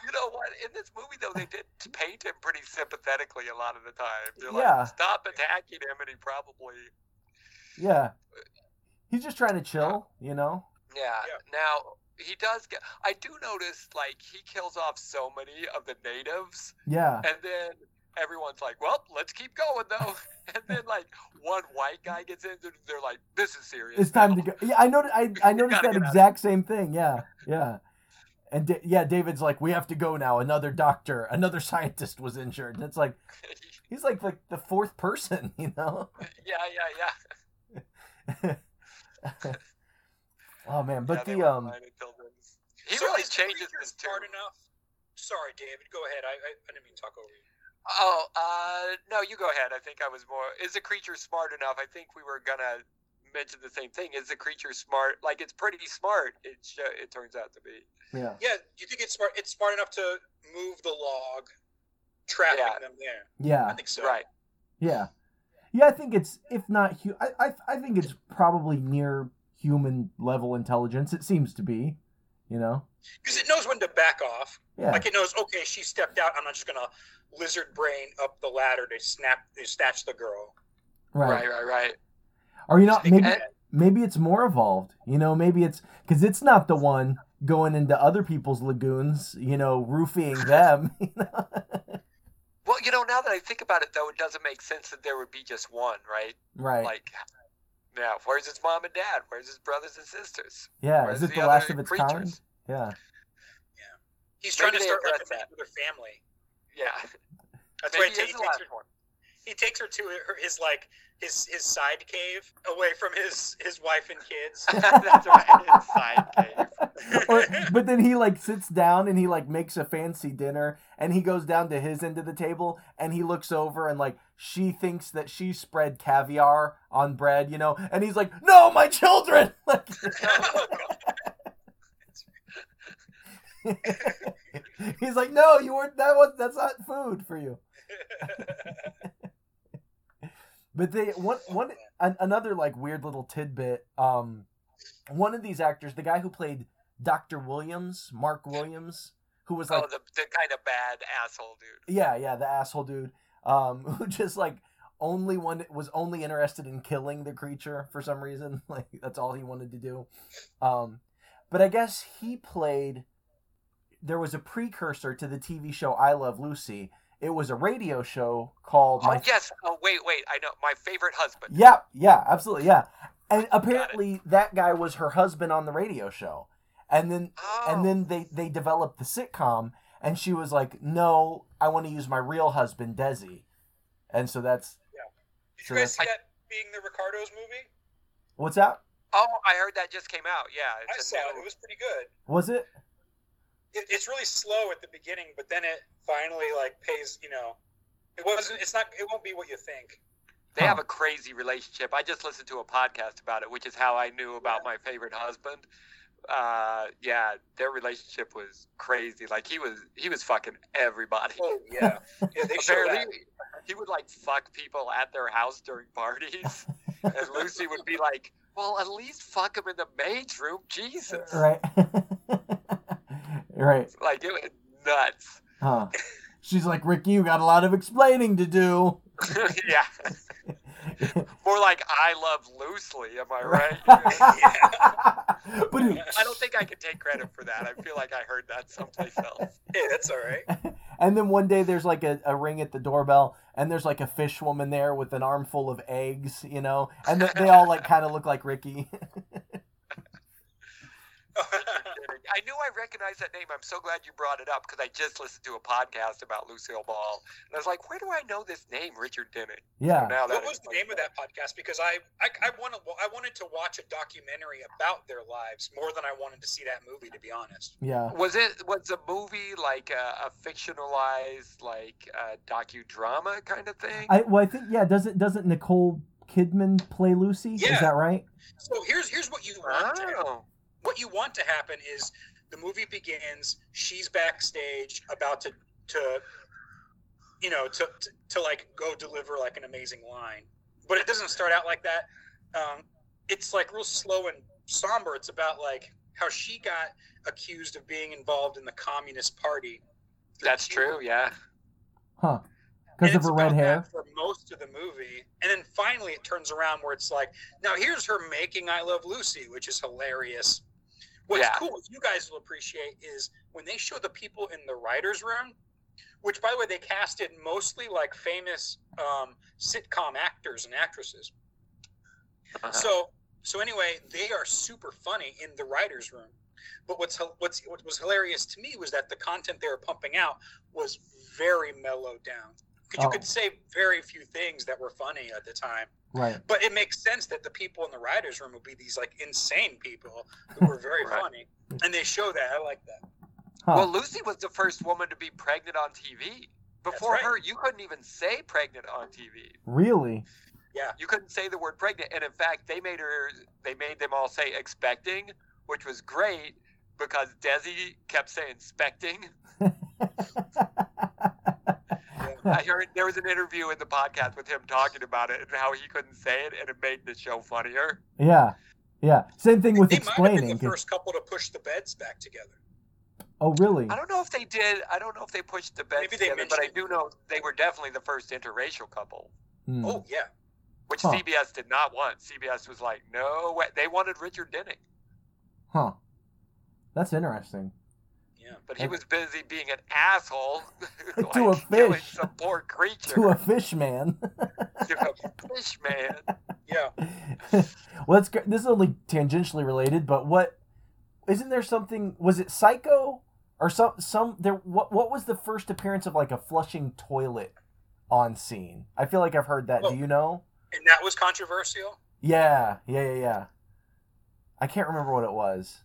You know what? In this movie, though, they did paint him pretty sympathetically a lot of the time. They're Yeah. like, stop attacking him, and he probably. Yeah. He's just trying to chill, you know? Yeah. Yeah. Now, he does get. I do notice, like, he kills off so many of the natives, Yeah. and then everyone's like, well, let's keep going, though. And then, like, one white guy gets in, they're, they're like, this is serious. It's time to go. Yeah, I noticed. I, I noticed that exact same thing. Yeah, yeah. And da- yeah, David's like, we have to go now. Another doctor, another scientist was injured, and it's like he's like like the fourth person, you know? yeah, yeah, yeah. oh man, but yeah, the um, fine until then. He So really is the changes creature this smart enough. Sorry, David. Go ahead. I, I, I didn't mean to talk over you. Oh, uh, no, you go ahead. I think I was more. Is the creature smart enough? I think we were gonna mention the same thing. Is the creature smart? Like it's pretty smart. It sh- it turns out to be. yeah, Yeah, you think it's smart? It's smart enough to move the log, trapping Yeah. them there. yeah, I think so. Right. yeah, yeah. I think it's if not, hu- I, I I think it's probably near human level intelligence. It seems to be, you know? Because it knows when to back off. Yeah, Like it knows, okay, she stepped out. I'm not just gonna lizard brain up the ladder to snap, to snatch the girl. right. Right. Right. Right. Or you know, Think maybe ahead. maybe it's more evolved. You know, maybe it's because it's not the one going into other people's lagoons. You know, roofing them. You know? Well, you know, now that I think about it, though, it doesn't make sense that there would be just one, right? right. Like, now, where's his mom and dad? Where's his brothers and sisters? yeah. where's Is it the the last of its creatures? kind? Yeah. Yeah. He's Maybe trying to start address recommending that. family. Yeah. That's Maybe why he, he is ta- the takes last one. He takes her to her, his like his his side cave away from his his wife and kids. That's right. Inside cave. Or, but then he like sits down and he like makes a fancy dinner and he goes down to his end of the table and he looks over and like she thinks that she spread caviar on bread, you know, and he's like, "No, my children!" Like, oh, he's like, "No, you weren't. That was that's not food for you." But they one one an, another like weird little tidbit. Um, one of these actors, the guy who played Doctor Williams, Mark Williams, who was like, oh, the, the kind of bad asshole dude. yeah, yeah, the asshole dude, um, who just like only one was only interested in killing the creature for some reason. Like that's all he wanted to do. Um, but I guess he played. There was a precursor to the TV show I Love Lucy. It was a radio show called. Oh My yes. Oh wait, wait. I know my favorite husband. Yeah, yeah, absolutely, yeah. And apparently that guy was her husband on the radio show. And then Oh. and then they they developed the sitcom and she was like, "No, I want to use my real husband, Desi." And so that's Yeah. Did So you guys see that's- that being the Ricardos movie? what's that? Oh, I heard that just came out. Yeah, I it's a saw it. It was pretty good. Was it? It, it's really slow at the beginning, but then it finally like pays. You know, it wasn't. It's not. It won't be what you think. They Huh. have a crazy relationship. I just listened to a podcast about it, which is how I knew about my favorite husband. Uh, yeah, their relationship was crazy. Like he was, he was fucking everybody. Oh yeah, yeah. They. Apparently, he would like fuck people at their house during parties, and Lucy would be like, "Well, at least fuck him in the maid's room." Jesus, Right. right. like it was nuts. Huh. She's like, "Ricky, you got a lot of explaining to do." yeah, more like I love loosely. Am I right? but I don't think I can take credit for that. I feel like I heard that someplace else. Hey, that's all right. and then one day there's like a, a ring at the doorbell and there's like a fish woman there with an armful of eggs you know and they, they all like kind of look like ricky I knew I recognized that name. I'm so glad you brought it up because I just listened to a podcast about Lucille Ball, and I was like, "Where do I know this name, Richard Denning?" yeah Now that what was the name of that podcast? Because I I, I wanted I wanted to watch a documentary about their lives more than I wanted to see that movie. To be honest. yeah was it? Was the movie like a, a fictionalized, like uh, docudrama kind of thing? i well i think yeah doesn't doesn't nicole kidman play lucy is that right So here's here's what you want. To happen. oh, What you want to happen is the movie begins. She's backstage about to to you know to, to to like go deliver like an amazing line, but it doesn't start out like that. Um, it's like real slow and somber. It's about like how she got accused of being involved in the Communist Party. That's true. Yeah. Huh. Because of her red hair. for most of the movie, and then finally it turns around where it's like, now here's her making "I Love Lucy," which is hilarious. What's Yeah. cool, you guys will appreciate, is when they show the people in the writers' room, which by the way they casted mostly like famous um, sitcom actors and actresses. Uh-huh. So so anyway, they are super funny in the writers' room. But what's what's what was hilarious to me was that the content they were pumping out was very mellowed down. Because Oh. you could say very few things that were funny at the time. Right. But it makes sense that the people in the writers' room would be these like insane people who were very Right. funny, and they show that. I like that. Huh. Well, Lucy was the first woman to be pregnant on TV. Before right. her, you couldn't even say pregnant on TV. really? Yeah. You couldn't say the word pregnant, and in fact, they made her. They made them all say expecting, which was great because Desi kept saying "specting." I heard there was an interview in the podcast with him talking about it and how he couldn't say it, and it made the show funnier. yeah. Yeah. Same thing with they might have been explaining. the first couple to push the beds back together. Oh, really? I don't know if they did. I don't know if they pushed the beds Maybe they together, but I do know they were definitely the first interracial couple. Hmm. Oh yeah, which Huh. CBS did not want. CBS was like, no way. They wanted Richard Denning, Huh. That's interesting. Yeah. but he was busy being an asshole To like, a killing fish. some poor creature. To a fish man. To a fish man. Yeah. well, that's great. This is only tangentially related, but what isn't there something? Was it Psycho or some some there? What what was the first appearance of like a flushing toilet on scene? I feel like I've heard that. Oh. Do you know? And that was controversial. Yeah, yeah, yeah, yeah. I can't remember what it was.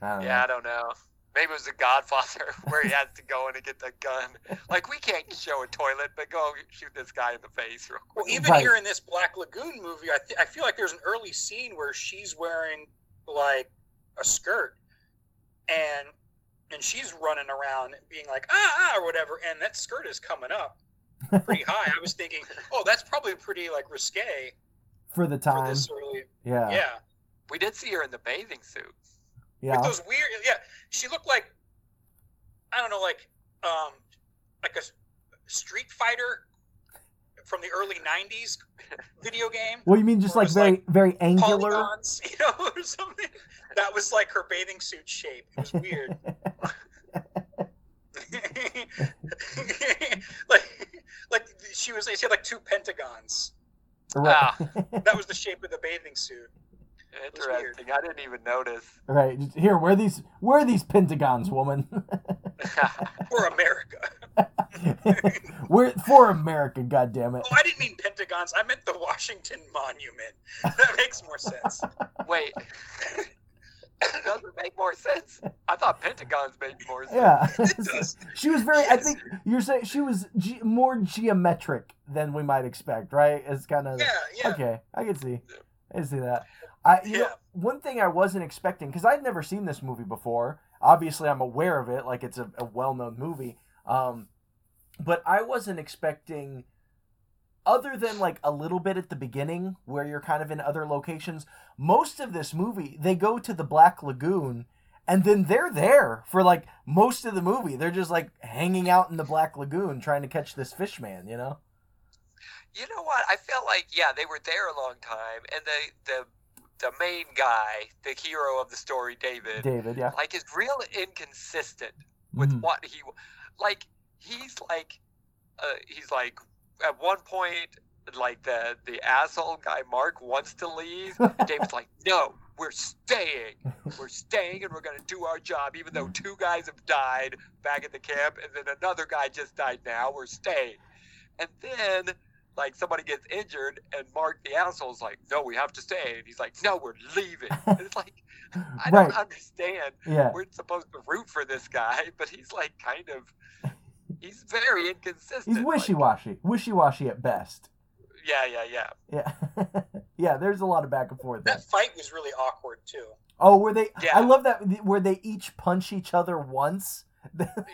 I Yeah, know. I don't know. Maybe it was The Godfather where he has to go in and get the gun. Like, we can't show a toilet, but go shoot this guy in the face real quick. Well, even Right. here in this Black Lagoon movie, I, th- I feel like there's an early scene where she's wearing like a skirt, and and she's running around being like ah ah or whatever, and that skirt is coming up pretty high. I was thinking, oh, that's probably pretty like risque For the for time. this early. Yeah. Yeah, We did see her in the bathing suit. Yeah. with those weird. Yeah, she looked like I don't know, like um, like a Street Fighter from the early '90s video game. Well, you mean just like very like very angular? polygons, you know, or something. That was like her bathing suit shape. It was weird. like, like she was. She had like two pentagons. Right. Ah. That was the shape of the bathing suit. Was weird. Interesting. I didn't even notice. Right. Just- Here, wear these wear these pentagons, woman. For America. we're for America, God damn it. Oh, I didn't mean pentagons. I meant the Washington Monument. That makes more sense. Wait. Doesn't make more sense. I thought pentagons made more sense. Yeah. It does. she was very I think you're saying she was ge- more geometric than we might expect, right? It's kind of Yeah, yeah. Okay, I can see. I can see that. I you know Yeah. one thing I wasn't expecting because I'd never seen this movie before. Obviously, I'm aware of it, like it's a, a well-known movie. Um, but I wasn't expecting, other than like a little bit at the beginning where you're kind of in other locations. Most of this movie, they go to the Black Lagoon. And then they're there for like most of the movie. They're just like hanging out in the Black Lagoon trying to catch this fish man, you know? You know what? I felt like yeah, they were there a long time, and the the the main guy, the hero of the story, David, David, yeah. like is real inconsistent with Mhm. what he like. He's like, uh, he's like at one point, like the the asshole guy Mark wants to leave. David's like, no, we're staying. We're staying, and we're gonna do our job, even though two guys have died back at the camp, and then another guy just died. Now we're staying, and then. Like somebody gets injured, and Mark the asshole's like, "No, we have to stay," and he's like, "No, we're leaving." And it's like, I Right. don't understand Yeah. we're supposed to root for this guy, but he's like kind of he's very inconsistent. He's wishy washy. Wishy washy at best. yeah, yeah, yeah. Yeah. yeah, there's a lot of back and forth there. That fight was really awkward too. Oh, were they? Yeah. I love that where they each punch each other once.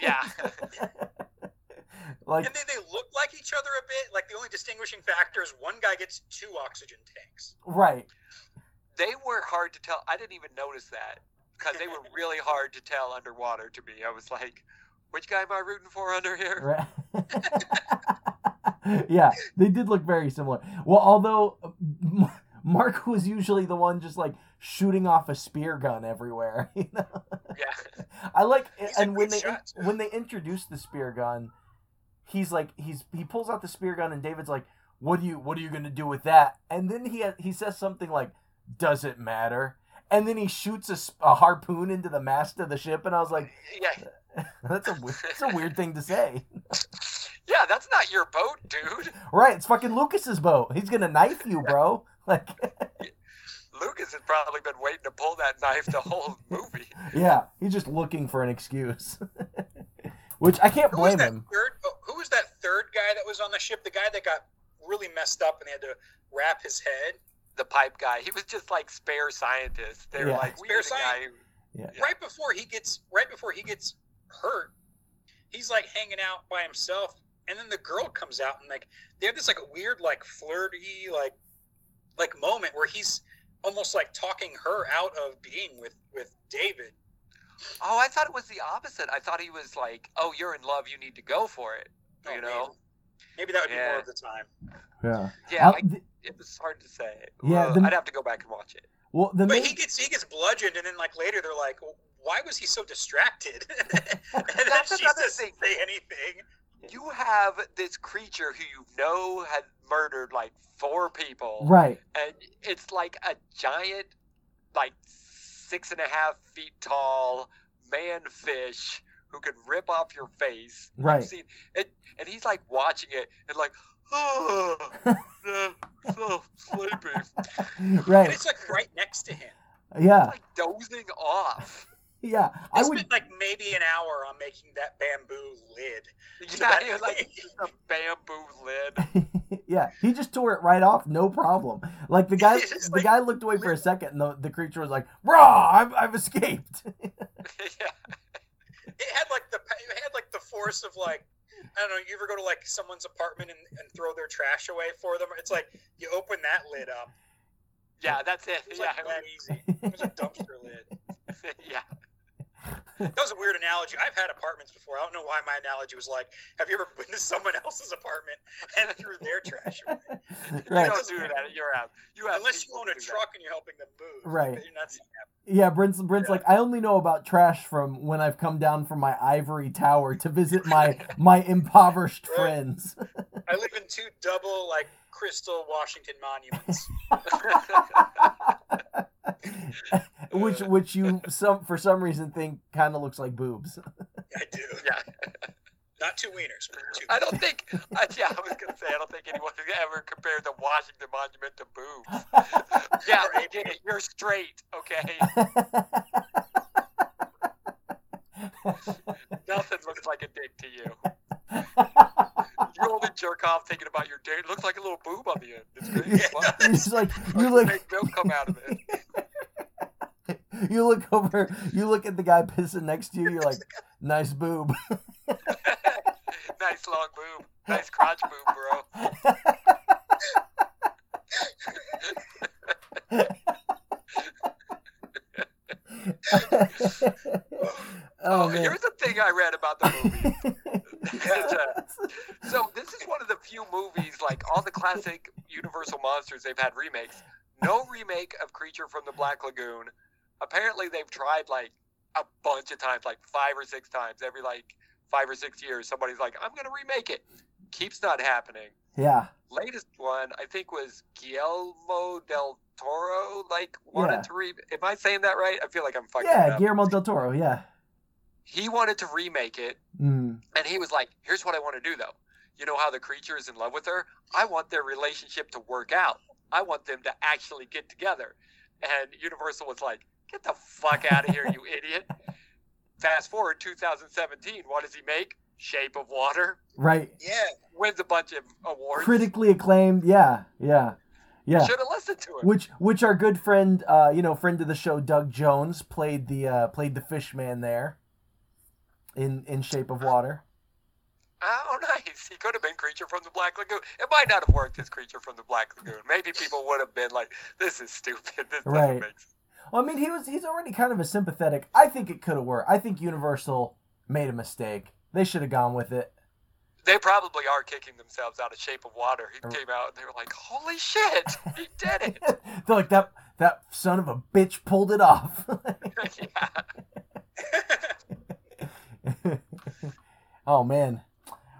Yeah. Like And they, they look like each other a bit. Like the only distinguishing factor is one guy gets two oxygen tanks. right. they were hard to tell. I didn't even notice that because they were really hard to tell underwater to me. I was like, which guy am I rooting for under here? Right. yeah, they did look very similar. Well, although um, Mark was usually the one just like shooting off a spear gun everywhere. You know? Yeah. I like He's and when they shot, when they introduced the spear gun, he's like he's he pulls out the spear gun and David's like, "What do you what are you gonna do with that?" And then he he says something like, "Does it matter?" And then he shoots a harpoon into the mast of the ship, and I was like, Yeah. "That's a that's a weird thing to say." Yeah, that's not your boat, dude. Right, it's fucking Lucas's boat. He's gonna knife you, bro. Like, Lucas has probably been waiting to pull that knife the whole movie. yeah, he's just looking for an excuse. Which I can't blame him. third? oh, who was that third guy that was on the ship? The guy that got really messed up and they had to wrap his head. The pipe guy, he was just like spare scientist. They were Yeah. like, we Spare need a who- Yeah. Yeah. Right before he gets, right before he gets hurt, he's like hanging out by himself, and then the girl comes out and like they have this like weird like flirty like like moment where he's almost like talking her out of being with with David. Oh, I thought it was the opposite. I thought he was like, "Oh, you're in love. You need to go for it." Oh, You know? maybe, maybe that would be more of the time. Yeah. Yeah, I, th- it was hard to say. Yeah, Ugh, the- I'd have to go back and watch it. well, the But main, he gets he gets bludgeoned, and then like later they're like, well, "Why was he so distracted?" and then That's she another doesn't thing. say anything. You have this creature who you know had murdered like four people, right. and it's like a giant, like six and a half feet tall man fish who can rip off your face. Right. seen it, and he's like watching it and like, ah, oh, so, so sleepy, And it's like right next to him. Yeah. like dozing off. Yeah. I I would. spent like maybe an hour on making that bamboo lid. Yeah, that he like just a bamboo lid. yeah, he just tore it right off, no problem. Like the guy, just the like- guy looked away for a second, and the, the creature was like, "Raw, I've, I've escaped." yeah. It had like the it had like the force of like I don't know. You ever go to like someone's apartment and, and throw their trash away for them? It's like you open that lid up. Yeah, that's it. It was Yeah, like that easy. It was a dumpster lid. yeah. That was a weird analogy. I've had apartments before. I don't know why my analogy was like, have you ever been to someone else's apartment and threw their trash away? You right. don't do that at your house. You have Unless you own a who do that. truck and you're helping them move. Right. You're not. Yeah, Brent's, Brent's Yeah. like, I only know about trash from when I've come down from my ivory tower to visit my my impoverished Right. friends. I live in two double like crystal Washington monuments. which which you some for some reason think kind of looks like boobs. I do. Yeah. Not two wieners, but two. I don't think. I, yeah, I was gonna say I don't think anyone has ever compared the Washington Monument to boobs. Yeah, I get it. You're straight, okay? Nothing looks like a dick to you. Only jerk off thinking about your dick. It looks like a little boob on the end. It's great. It's like you Like, look make milk come out of it. you look over you look at the guy pissing next to you, you're like, nice boob. nice long boob. Nice crotch boob, bro. oh Oh, man. here's the thing I read about the movie. It's, uh, so this is one of the few movies, like all the classic Universal monsters, they've had remakes. No remake of Creature from the Black Lagoon. Apparently, they've tried like a bunch of times, like five or six times, every like five or six years. Somebody's like, "I'm gonna remake it." Keeps not happening. yeah. Latest one, I think, was Guillermo del Toro. Like wanted Yeah. to re. Am I saying that right? I feel like I'm fucking. Yeah. Guillermo del Toro, yeah. He wanted to remake it, Mm. and he was like, "Here's what I want to do, though. You know how the creature is in love with her? I want their relationship to work out. I want them to actually get together." And Universal was like, "Get the fuck out of here, you idiot!" Fast forward 2017, what does he make? Shape of Water Right. Yeah. wins a bunch of awards. Critically acclaimed, yeah, yeah. Yeah. Should have listened. to him. which which our good friend, uh, you know, friend of the show, Doug Jones played the uh, played the fish man there. In in Shape of Water. Oh, nice. He could have been Creature from the Black Lagoon. It might not have worked as Creature from the Black Lagoon. Maybe people would have been like, this is stupid. This doesn't Right. make sense. Well, I mean, he was he's already kind of a sympathetic. I think it could have worked. I think Universal made a mistake. They should have gone with it. They probably are kicking themselves out of Shape of Water. He came out and they were like, holy shit, he did it. They're like that that son of a bitch pulled it off. yeah. oh man.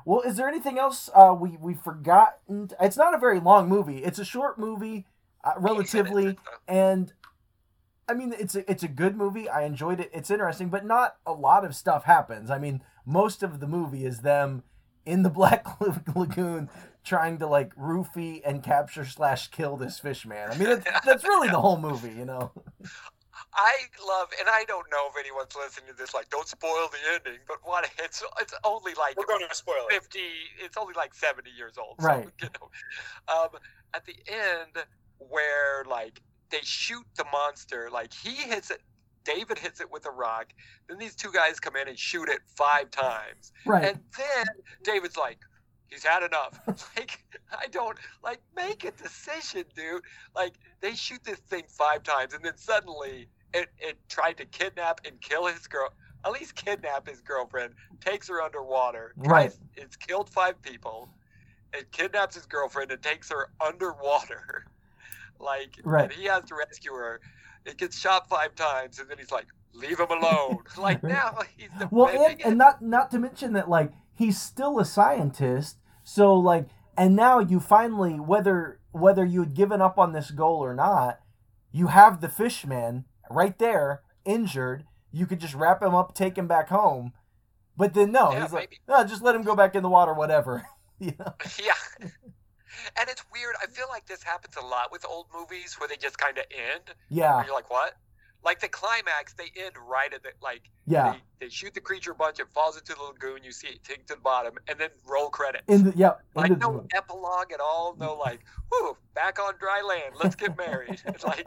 Well, is there anything else uh, we we forgotten? It's not a very long movie. It's a short movie, uh, relatively, and I mean it's a, it's a good movie. I enjoyed it. It's interesting, but not a lot of stuff happens. I mean, most of the movie is them in the Black Lagoon trying to like roofie and capture slash kill this fish man. I mean, that's, that's really the whole movie, you know. I love, and I don't know if anyone's listening to this, like, don't spoil the ending, but what it's it's only like We're going to spoil it. 50, it's only like 70 years old. Right. So, you know, um, at the end, where like they shoot the monster, like he hits it, David hits it with a rock, then these two guys come in and shoot it five times. Right. And then David's like, he's had enough. like, I don't like make a decision, dude. Like, they shoot this thing five times, and then suddenly it, it tried to kidnap and kill his girl. At least kidnap his girlfriend, takes her underwater. Right. It's killed five people. It kidnaps his girlfriend and takes her underwater. Like, Right. and he has to rescue her. It gets shot five times, and then he's like, "Leave him alone." like now he's well and, and not not to mention that like he's still a scientist so like and now you finally whether whether you had given up on this goal or not you have the fishman right there injured you could just wrap him up take him back home but then no Yeah, he's like maybe. no just let him go back in the water whatever you know? Yeah. And it's weird. I feel like this happens a lot with old movies where they just kind of end. yeah you're like, what? Like the climax, they end right at the like. yeah They, they shoot the creature a bunch. It falls into the lagoon. You see it sink to the bottom, and then roll credits. in the yeah like into no epilogue at all. No like, whoo, back on dry land. Let's get married. Like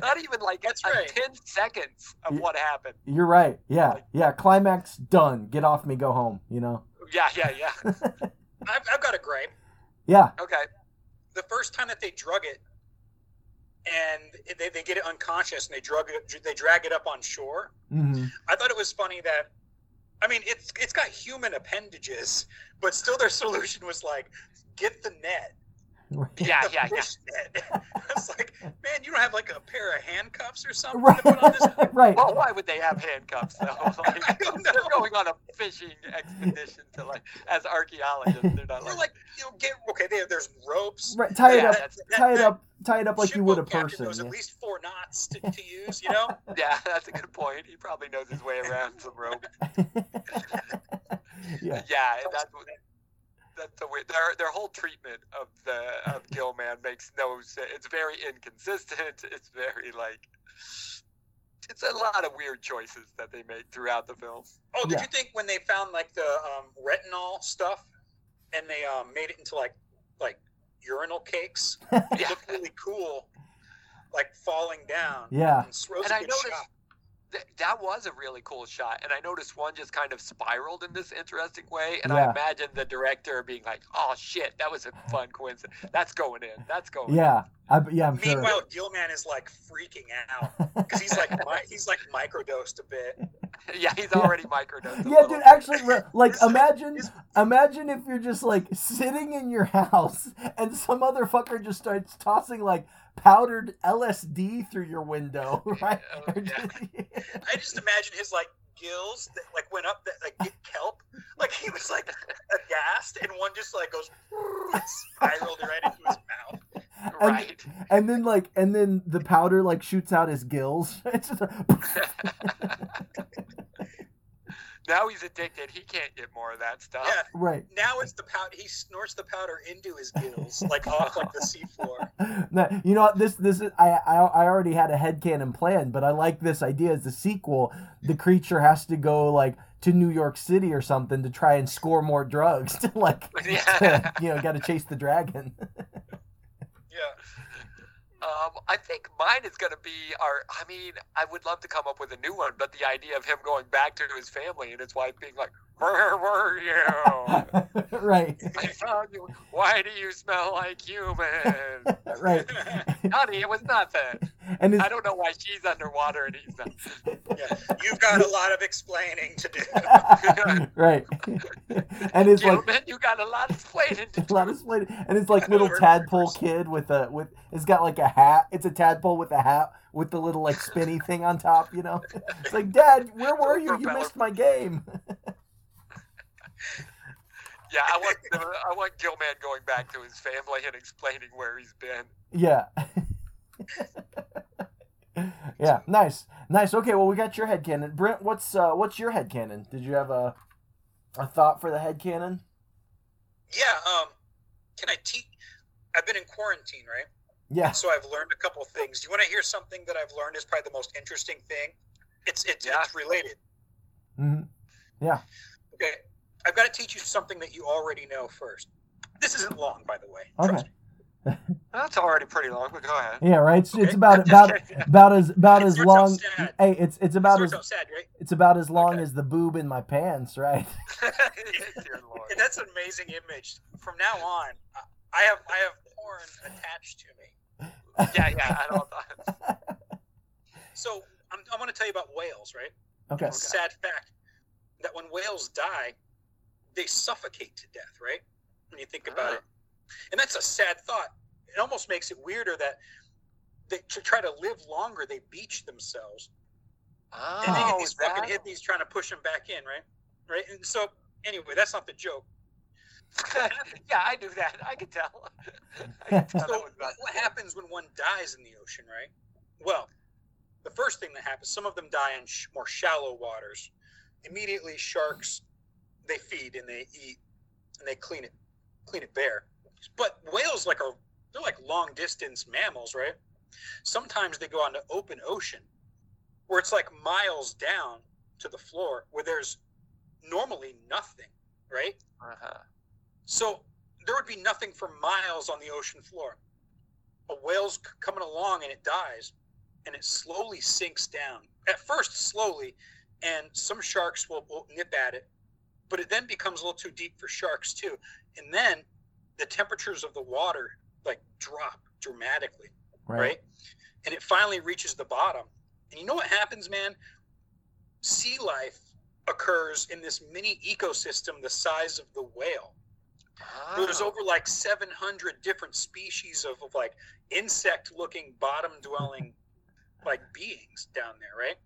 not even like That's a right. ten seconds of Yeah. what happened. you're right yeah yeah climax done get off me go home you know Yeah, yeah, yeah. I've, I've got a gripe. yeah Okay. The first time that they drug it, and they, they get it unconscious, and they drug it, they drag it up on shore. hmm I thought it was funny that, I mean, it's it's got human appendages, but still their solution was like, get the net. Yeah, the yeah, yeah. it's like, man, you don't have like a pair of handcuffs or something right to put on this. right Well, why would they have handcuffs though? Like, I don't they're going on a fishing expedition to like as archaeologists. They're not Or like, like, you know, get okay. There, there's ropes. right tie it Yeah, up that's- tie it up tie it up like you would a person knows yeah. at least four knots to, to use. You know, yeah, that's a good point. He probably knows his way around some rope. yeah Yeah, that's what. That's the way their their whole treatment of the of Gilman makes no sense. It's very inconsistent. It's very like it's a lot of weird choices that they make throughout the film. Oh, did Yeah. you think when they found like the um, rotenone stuff and they um, made it into like like urinal cakes? It Yeah, looked really cool, like falling down. yeah And Sro's and a I good noticed shot. Th- that was a really cool shot. And I noticed one just kind of spiraled in this interesting way. And Yeah. I imagine the director being like, "Oh shit, that was a fun coincidence. That's going in. That's going." in." yeah I, yeah i'm sure Meanwhile, Gilman is like freaking out because he's like mi- he's like microdosed a bit. yeah, he's already microdosed. a yeah dude bit. actually like imagine imagine if you're just like sitting in your house and some other fucker just starts tossing like powdered lsd through your window right Oh, yeah. I just imagine his like gills that like went up that like get kelp. Like he was like aghast, and one just like goes and spiraled right into his mouth. and- right. and then like and then the powder like shoots out his gills it's just a, now he's addicted. He can't get more of that stuff. Yeah. right Now it's the powder. He snorts the powder into his gills, like off like the seafloor. No, you know this this is I, I I already had a headcanon plan, but I like this idea as the sequel. The creature has to go like to New York City or something to try and score more drugs to like Yeah. you know got to chase the dragon. Um, I think mine is going to be our. I mean, I would love to come up with a new one, but the idea of him going back to his family and his wife being like, "Where were you? right. I found you. Why do you smell like human? Right. Honey, it was nothing. And I don't know why she's underwater and he's not. Yeah, you've got a lot of explaining to do. right. and his like Gilman, you got a lot of explaining to a lot of split and his like little tadpole kid with a with it's got like a hat. It's a tadpole with a hat with the little like spinny thing on top, you know? It's like, Dad, where were you? You missed my game. Yeah, I want I want Gilman going back to his family and explaining where he's been. Yeah. yeah, nice. Nice. Okay, well we got your headcanon. Brent, what's uh what's your headcanon? Did you have a a thought for the headcanon? Yeah. Um. Can I teach? I've been in quarantine, right? Yeah. So I've learned a couple things. Do you want to hear something that I've learned is probably the most interesting thing? It's it's, Yeah. it's related. hmm Yeah. Okay. I've got to teach you something that you already know first. This isn't long, by the way. Okay. Trust me. That's already pretty long, but go ahead. Yeah, right. It's, it's about about about as about as long. Hey, it's it's about It as sad, right? it's about as long Okay. as the boob in my pants, right? Lord. That's an amazing image. From now on, I- I have I have porn attached to me. Yeah, yeah. I don't. So I'm, I'm going to tell you about whales, right? Okay. It's a sad fact that when whales die, they suffocate to death, right? When you think about Ah. it, and that's a sad thought. It almost makes it weirder that they, to try to live longer, they beach themselves, and they get Oh, these that- fucking hippies trying to push them back in, right? Right. And so anyway, that's not the joke. yeah, I knew that. I could tell. I could tell So what happens when one dies in the ocean, right? Well, the first thing that happens, some of them die in sh- more shallow waters. Immediately, sharks they feed and they eat and they clean it, clean it bare. But whales, like are they're like long distance mammals, right? Sometimes they go on to open ocean, where it's like miles down to the floor, where there's normally nothing, right? Uh-huh. So there would be nothing for miles on the ocean floor. A whale's coming along and it dies, and it slowly sinks down. At first, slowly, and some sharks will, will nip at it, but it then becomes a little too deep for sharks too. And then the temperatures of the water like drop dramatically, right? And it finally reaches the bottom. And you know what happens, man? Sea life occurs in this mini ecosystem the size of the whale. where There's over like 700 different species of, of like insect looking bottom dwelling like beings down there, right?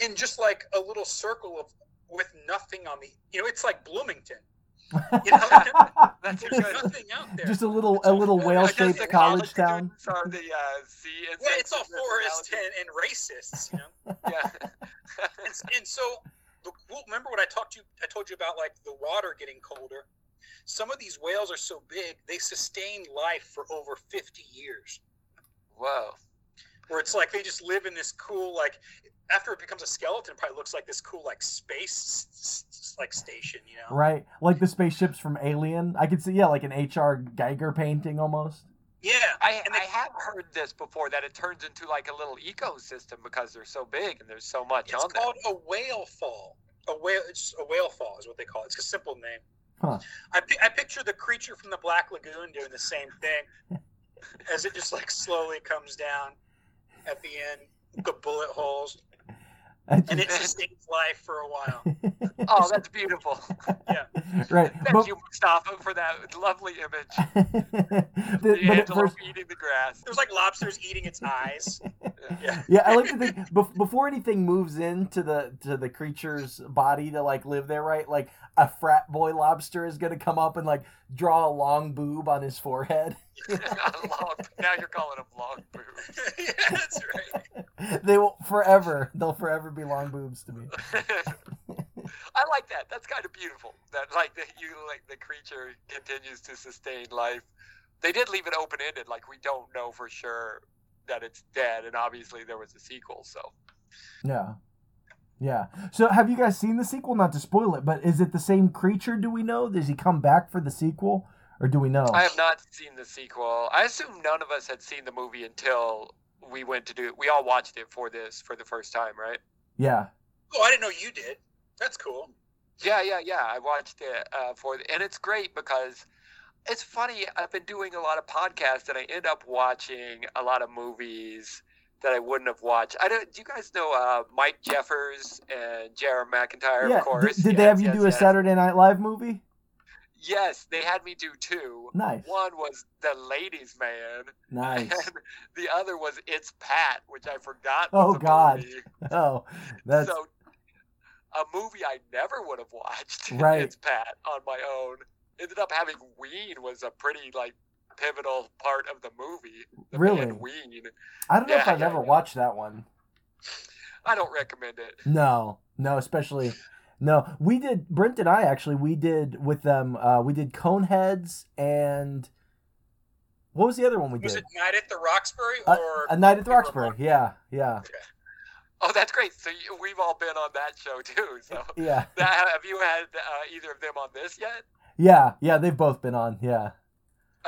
In just like a little circle of with nothing on the you know, it's like Bloomington. You know, That's there's nothing out there. Just a little a little whale-shaped college town. students Are the uh, sea yeah, it's all insects and forest and, and racists, you know. Yeah. and, and so remember what I talked to you I told you about like the water getting colder. Some of these whales are so big they sustain life for over 50 years. Whoa. Where it's like they just live in this cool like after it becomes a skeleton, it probably looks like this cool like space s- s- like station, you know? Right, like the spaceships from Alien. I could see, yeah, like an H.R. Giger painting almost. Yeah, I, and they, I have heard this before that it turns into like a little ecosystem because they're so big and there's so much it's on them. called a whale fall. A whale, it's a whale fall is what they call it. It's a simple name. Huh. I, I picture the creature from the Black Lagoon doing the same thing as it just like slowly comes down at the end, the bullet holes, I and it just- sustains life for a while. Oh, that's beautiful. Yeah. Right, Thank but, you, Mustafa, for that lovely image. the- The but at antelope first, eating the grass. There's like lobsters eating its eyes. Yeah. yeah, I like to think before anything moves into the to the creature's body to like live there, right? Like a frat boy lobster is gonna come up and like draw a long boob on his forehead. Long, now you're calling them long boobs. yeah, that's right. they will forever. They'll forever be long boobs to me. I like that. That's kind of beautiful. That like that you like the creature continues to sustain life. They did leave it open ended, like we don't know for sure that it's dead, and obviously there was a sequel. So Yeah. Yeah. So have you guys seen the sequel? Not to spoil it, but is it the same creature, do we know? Does he come back for the sequel? Or do we know? I have not seen the sequel. I assume none of us had seen the movie until we went to do. It. We all watched it for this for the first time, right? Yeah. Oh, I didn't know you did. That's cool. Yeah, yeah, yeah. I watched it uh, for, and it's great because it's funny. I've been doing a lot of podcasts, and I end up watching a lot of movies that I wouldn't have watched. I don't. Do you guys know uh, Mike Jeffers and Jared McIntyre? yeah. Of course. Did, did they have you yes, do a yes. Saturday Night Live movie? Yes, they had me do two. Nice. One was The Ladies Man, Nice. and the other was It's Pat, which I forgot. Oh, God. movie. Oh, that's So, a movie I never would have watched. Right. It's Pat on my own. Ended up having Ween was a pretty like pivotal part of the movie. The Really? Ween. I don't know if I've yeah, ever yeah. watched that one. I don't recommend it. No, no, especially no. We did Brent and I actually we did with them. Uh, we did Coneheads and what was the other one we Was did? it Night at the Roxbury Uh, A Night at the Roxbury. Monk? Yeah, yeah, Oh, that's great. So you, we've all been on that show too. So yeah, that, have you had uh, either of them on this yet? yeah, yeah. They've both been on. Yeah,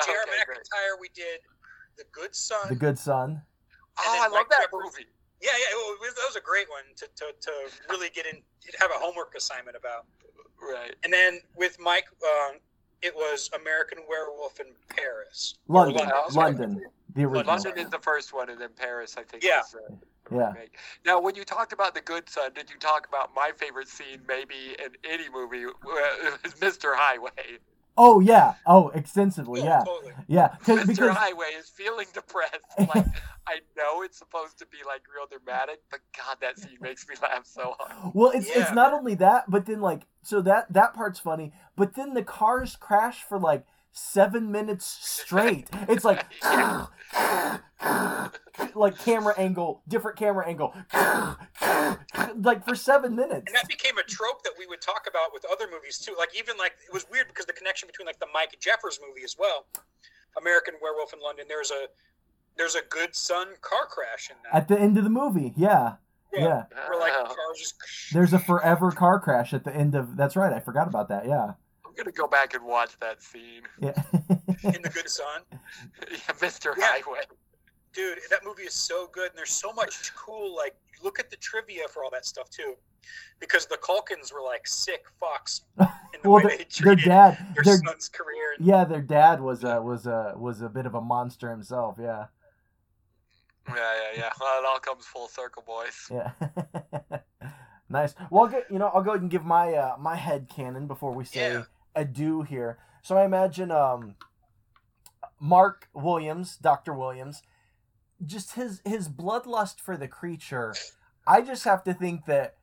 Jared Okay, great. McIntyre? We did The Good Son. The Good Son. Oh, then I love Mike that Jeffers. movie. Yeah, yeah, well, it was- that was a great one to, to, to really get in, have a homework assignment about. Right. And then with Mike, um, it was American Werewolf in Paris. London, London. London, the original. London is the first one, and then Paris, I think. Yeah. is, uh, Yeah. remake. Now, when you talked about the Good Son, did you talk about my favorite scene, maybe in any movie, uh, is Mr. Highway? Oh yeah. Oh, extensively. Yeah. Yeah, totally. yeah. Mr. because Highway is feeling depressed. Like I know it's supposed to be like real dramatic, but God, that scene makes me laugh so hard. Well, it's it's not only that, but then like so that that part's funny, but then the cars crash for like seven minutes straight. It's like like camera angle, different camera angle, like for seven minutes. And that became a trope that we would talk about with other movies too. Like even like it was weird because the connection between like the Mike Jeffers movie as well, American Werewolf in London. There's a there's a good son car crash in that. At the end of the movie, yeah, yeah. Where like cars just There's a forever car crash at the end of. That's right. I forgot about that. Yeah, I'm gonna go back and watch that scene. yeah. in the good son. yeah, Mr. Yeah. Highway. Dude, that movie is so good, and there's so much cool. Like, look at the trivia for all that stuff too, because the Culkins were like sick fucks in the well, way their, they their dad, their their son's career. And, yeah, their dad was a was a was a bit of a monster himself. Yeah. Yeah, yeah, yeah. Well, it all comes full circle, boys. Yeah. nice. Well, I'll get, you know, I'll go ahead and give my uh, my headcanon before we say Yeah. Adieu here. So I imagine um, Mark Williams, Doctor Williams, just his his bloodlust for the creature. I just have to think that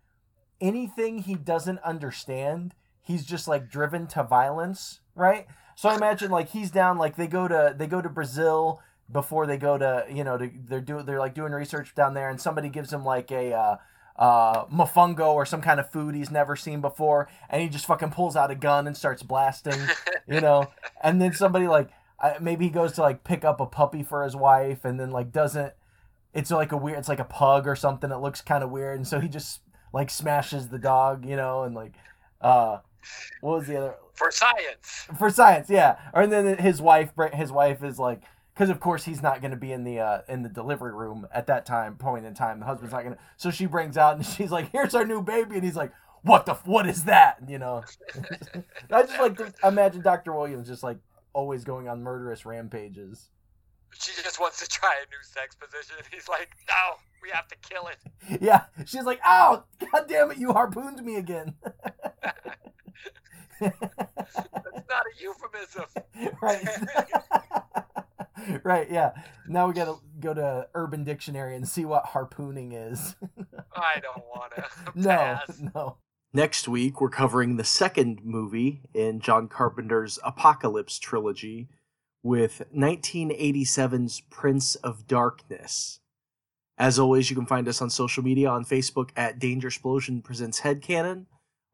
anything he doesn't understand, he's just like driven to violence, right? So I imagine like he's down, like they go to they go to Brazil before they go to you know to, they're doing they're like doing research down there, and somebody gives him like a uh, uh, mofongo or some kind of food he's never seen before, and he just fucking pulls out a gun and starts blasting, you know, and then somebody like maybe he goes to like pick up a puppy for his wife, and then like doesn't. It's like a weird. It's like a pug or something. It looks kind of weird, and so he just like smashes the dog, you know, and like, uh, what was the other? For science. for science yeah or and then his wife his wife is like because of course he's not going to be in the uh in the delivery room at that time point in time the husband's not going to so she brings out and she's like here's our new baby and he's like what the what is that you know i just like to imagine dr williams just like always going on murderous rampages She just wants to try a new sex position. He's like, no, we have to kill it. yeah she's like ow god damn it you harpooned me again That's not a euphemism. right right yeah. Now we gotta go to urban dictionary and see what harpooning is. I don't want to. no no. Next week we're covering the second movie in john carpenter's apocalypse trilogy with 1987's prince of darkness. As always you can find us on social media. On facebook at danger explosion presents headcanon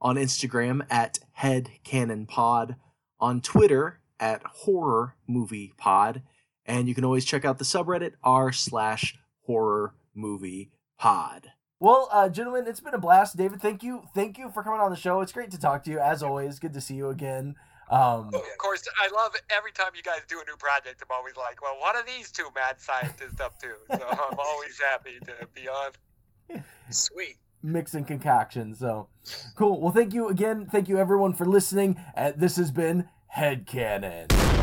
on instagram at headcanonpod on twitter at horror movie pod and you can always check out the subreddit r slash horror movie pod well uh, gentlemen it's been a blast david thank you thank you for coming on the show it's great to talk to you as always good to see you again Um, Oh, Of course, I love every time you guys do a new project. I'm always like, well, what are these two mad scientists up to? So I'm always happy to be on. Sweet. mixing concoctions. So cool. Well, thank you again. Thank you everyone for listening. Uh, this has been Headcanon.